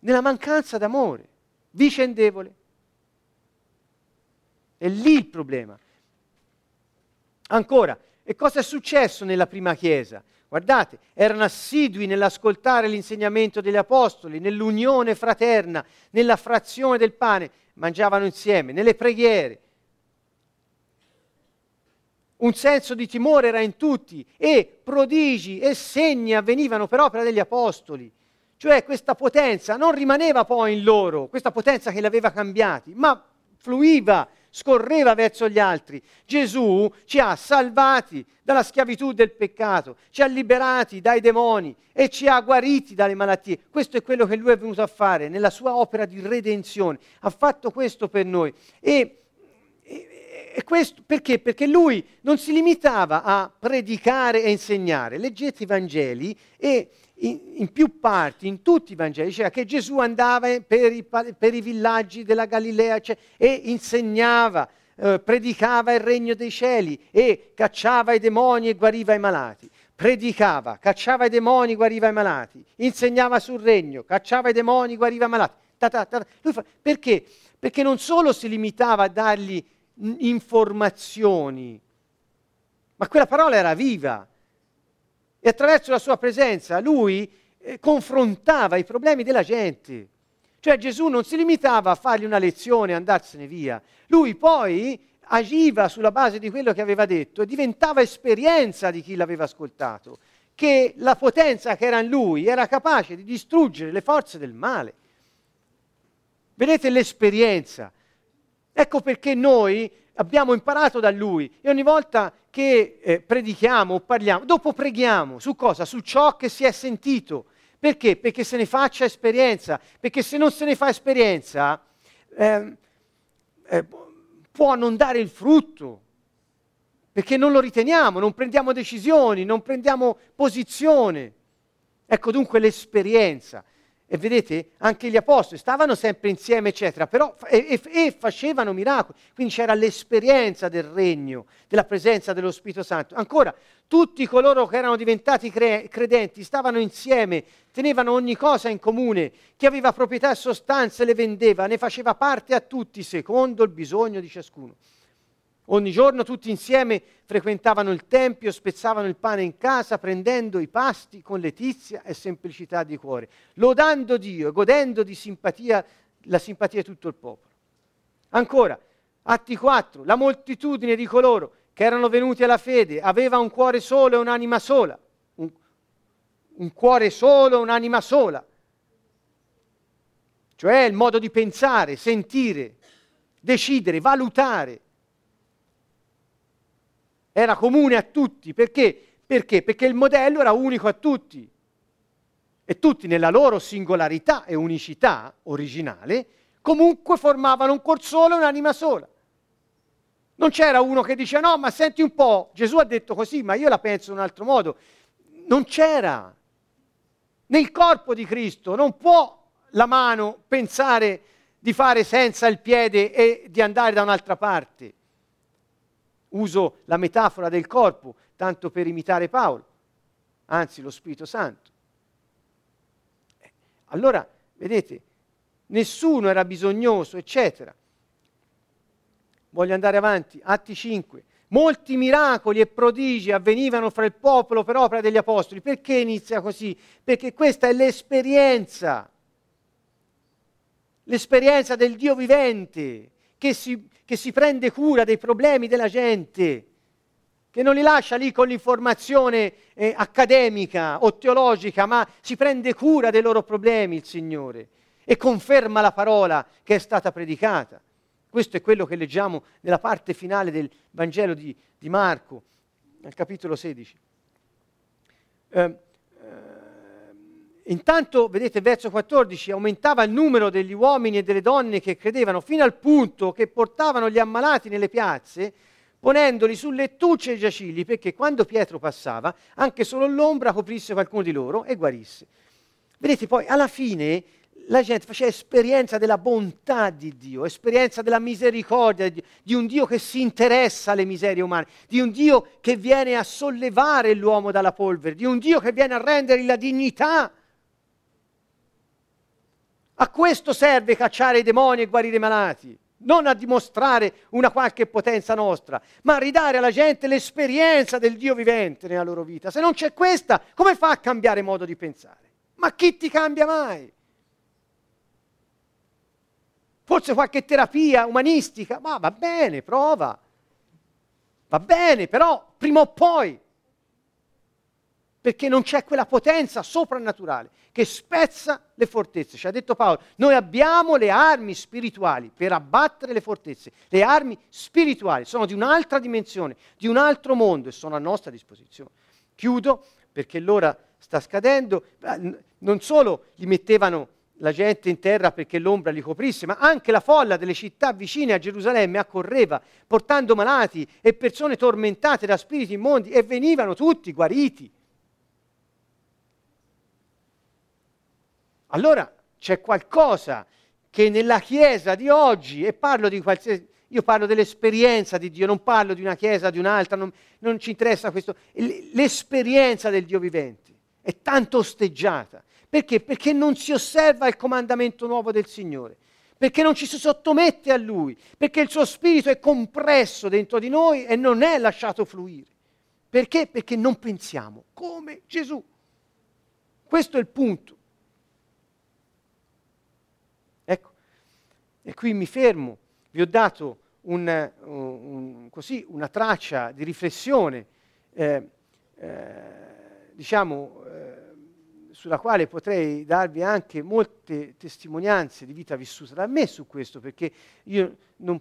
Nella mancanza d'amore vicendevole. È lì il problema. Ancora, e cosa è successo nella prima Chiesa? Guardate, erano assidui nell'ascoltare l'insegnamento degli apostoli, nell'unione fraterna, nella frazione del pane, mangiavano insieme, nelle preghiere. Un senso di timore era in tutti e prodigi e segni avvenivano per opera degli apostoli. Cioè questa potenza non rimaneva poi in loro, questa potenza che li aveva cambiati, ma fluiva scorreva verso gli altri. Gesù ci ha salvati dalla schiavitù del peccato, ci ha liberati dai demoni e ci ha guariti dalle malattie. Questo è quello che lui è venuto a fare nella sua opera di redenzione. Ha fatto questo per noi. E, e, e questo perché? Perché lui non si limitava a predicare e insegnare. Leggete i Vangeli e in, in più parti, in tutti i Vangeli, diceva che Gesù andava per i, per i villaggi della Galilea cioè, e insegnava, eh, predicava il regno dei cieli e cacciava i demoni e guariva i malati. Predicava, cacciava i demoni, guariva i malati, insegnava sul regno, cacciava i demoni, guariva i malati. Ta ta ta. Fa, perché? Perché non solo si limitava a dargli informazioni, ma quella parola era viva. E attraverso la sua presenza lui eh, confrontava i problemi della gente. Cioè Gesù non si limitava a fargli una lezione e andarsene via. Lui poi agiva sulla base di quello che aveva detto e diventava esperienza di chi l'aveva ascoltato, che la potenza che era in lui era capace di distruggere le forze del male. Vedete l'esperienza. Ecco perché noi abbiamo imparato da lui e ogni volta che eh, predichiamo o parliamo, dopo preghiamo su cosa? Su ciò che si è sentito. Perché? Perché se ne faccia esperienza, perché se non se ne fa esperienza eh, eh, può non dare il frutto, perché non lo riteniamo, non prendiamo decisioni, non prendiamo posizione. Ecco dunque l'esperienza. E vedete, anche gli apostoli stavano sempre insieme, eccetera, però, e, e, e, facevano miracoli. Quindi c'era l'esperienza del regno, della presenza dello Spirito Santo. Ancora, tutti coloro che erano diventati cre- credenti stavano insieme, tenevano ogni cosa in comune. Chi aveva proprietà e sostanze le vendeva, ne faceva parte a tutti, secondo il bisogno di ciascuno. Ogni giorno tutti insieme frequentavano il Tempio, spezzavano il pane in casa, prendendo i pasti con letizia e semplicità di cuore, lodando Dio e godendo di simpatia, la simpatia di tutto il popolo. Ancora, Atti 4, la moltitudine di coloro che erano venuti alla fede aveva un cuore solo e un'anima sola. Un, un cuore solo e un'anima sola. Cioè il modo di pensare, sentire, decidere, valutare era comune a tutti. Perché? Perché? Perché il modello era unico a tutti. E tutti nella loro singolarità e unicità originale comunque formavano un cuor solo e un'anima sola. Non c'era uno che dice no, ma senti un po', Gesù ha detto così, ma io la penso in un altro modo. Non c'era. Nel corpo di Cristo non può la mano pensare di fare senza il piede e di andare da un'altra parte. Uso la metafora del corpo tanto per imitare Paolo, anzi lo Spirito Santo. Allora, vedete, nessuno era bisognoso, eccetera. Voglio andare avanti, Atti 5. Molti miracoli e prodigi avvenivano fra il popolo per opera degli apostoli. Perché inizia così? Perché questa è l'esperienza, l'esperienza del Dio vivente che si, che si prende cura dei problemi della gente, che non li lascia lì con l'informazione eh, accademica o teologica, ma si prende cura dei loro problemi il Signore e conferma la parola che è stata predicata. Questo è quello che leggiamo nella parte finale del Vangelo di, di Marco, nel capitolo 16. Eh, Intanto, vedete, verso 14, aumentava il numero degli uomini e delle donne che credevano fino al punto che portavano gli ammalati nelle piazze, ponendoli su lettucce e giacigli, perché quando Pietro passava, anche solo l'ombra coprisse qualcuno di loro e guarisse. Vedete, poi alla fine la gente faceva esperienza della bontà di Dio, esperienza della misericordia di, di un Dio che si interessa alle miserie umane, di un Dio che viene a sollevare l'uomo dalla polvere, di un Dio che viene a rendergli la dignità a questo serve cacciare i demoni e guarire i malati, non a dimostrare una qualche potenza nostra, ma a ridare alla gente l'esperienza del Dio vivente nella loro vita. Se non c'è questa, come fa a cambiare modo di pensare? Ma chi ti cambia mai? Forse qualche terapia umanistica, ma va bene, prova. Va bene, però prima o poi perché non c'è quella potenza soprannaturale che spezza le fortezze. Ci ha detto Paolo, noi abbiamo le armi spirituali per abbattere le fortezze. Le armi spirituali sono di un'altra dimensione, di un altro mondo e sono a nostra disposizione. Chiudo perché l'ora sta scadendo. Non solo gli mettevano la gente in terra perché l'ombra li coprisse, ma anche la folla delle città vicine a Gerusalemme accorreva, portando malati e persone tormentate da spiriti immondi e venivano tutti guariti. Allora c'è qualcosa che nella Chiesa di oggi, e parlo di qualsiasi, io parlo dell'esperienza di Dio, non parlo di una Chiesa, di un'altra, non, non ci interessa questo, l'esperienza del Dio vivente è tanto osteggiata. Perché? Perché non si osserva il comandamento nuovo del Signore, perché non ci si sottomette a Lui, perché il suo spirito è compresso dentro di noi e non è lasciato fluire. Perché? Perché non pensiamo come Gesù. Questo è il punto. Ecco, e qui mi fermo, vi ho dato un, un, così, una traccia di riflessione, eh, eh, diciamo, eh, sulla quale potrei darvi anche molte testimonianze di vita vissuta da me su questo, perché io non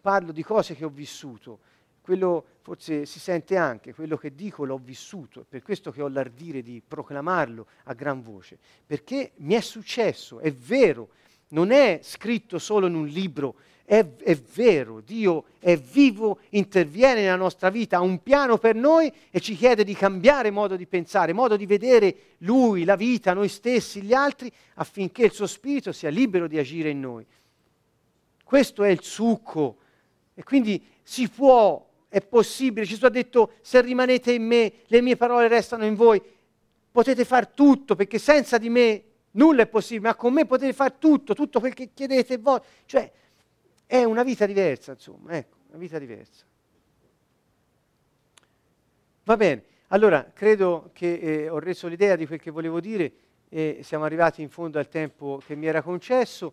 parlo di cose che ho vissuto, quello forse si sente anche, quello che dico l'ho vissuto, è per questo che ho l'ardire di proclamarlo a gran voce, perché mi è successo, è vero, non è scritto solo in un libro, è, è, vero, Dio è vivo, interviene nella nostra vita, ha un piano per noi e ci chiede di cambiare modo di pensare, modo di vedere Lui, la vita, noi stessi, gli altri, affinché il suo spirito sia libero di agire in noi. Questo è il succo. E quindi si può, è possibile, Gesù ha detto se rimanete in me, le mie parole restano in voi, potete far tutto perché senza di me nulla è possibile, ma con me potete fare tutto, tutto quel che chiedete voi. Cioè, è una vita diversa, insomma, ecco, una vita diversa. Va bene, allora credo che eh, ho reso l'idea di quel che volevo dire e siamo arrivati in fondo al tempo che mi era concesso.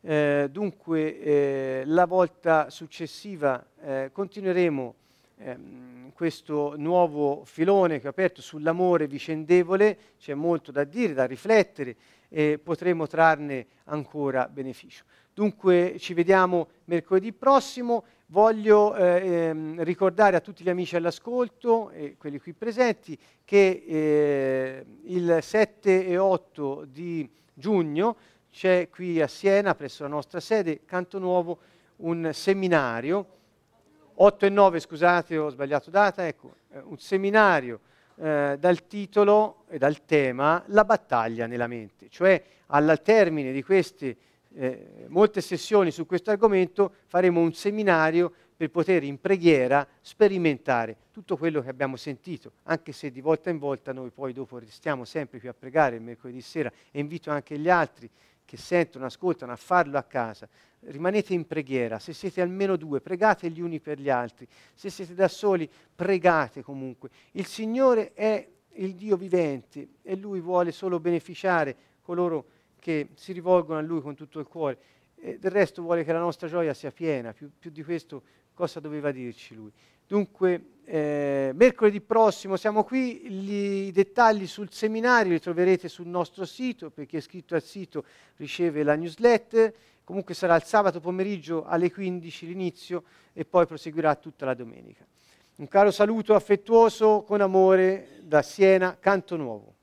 Eh, dunque, eh, la volta successiva eh, continueremo ehm, questo nuovo filone che ho aperto sull'amore vicendevole, c'è molto da dire, da riflettere e potremo trarne ancora beneficio. Dunque ci vediamo mercoledì prossimo. Voglio eh, ehm, ricordare a tutti gli amici all'ascolto e quelli qui presenti che eh, il 7 e 8 di giugno c'è qui a Siena, presso la nostra sede, Canto Nuovo, un seminario, 8 e 9 scusate ho sbagliato data, ecco, eh, un seminario eh, dal titolo e dal tema La battaglia nella mente, cioè al termine di queste eh, molte sessioni su questo argomento, faremo un seminario per poter in preghiera sperimentare tutto quello che abbiamo sentito, anche se di volta in volta noi poi dopo restiamo sempre qui a pregare il mercoledì sera e invito anche gli altri che sentono, ascoltano a farlo a casa. Rimanete in preghiera, se siete almeno due, pregate gli uni per gli altri, se siete da soli, pregate comunque. Il Signore è il Dio vivente e Lui vuole solo beneficiare coloro che si rivolgono a Lui con tutto il cuore. E del resto vuole che la nostra gioia sia piena, più, più di questo cosa doveva dirci Lui. Dunque, eh, mercoledì prossimo siamo qui, Gli, i dettagli sul seminario li troverete sul nostro sito, per chi è iscritto al sito riceve la newsletter, comunque sarà il sabato pomeriggio alle 15 l'inizio e poi proseguirà tutta la domenica. Un caro saluto affettuoso con amore da Siena, Canto Nuovo.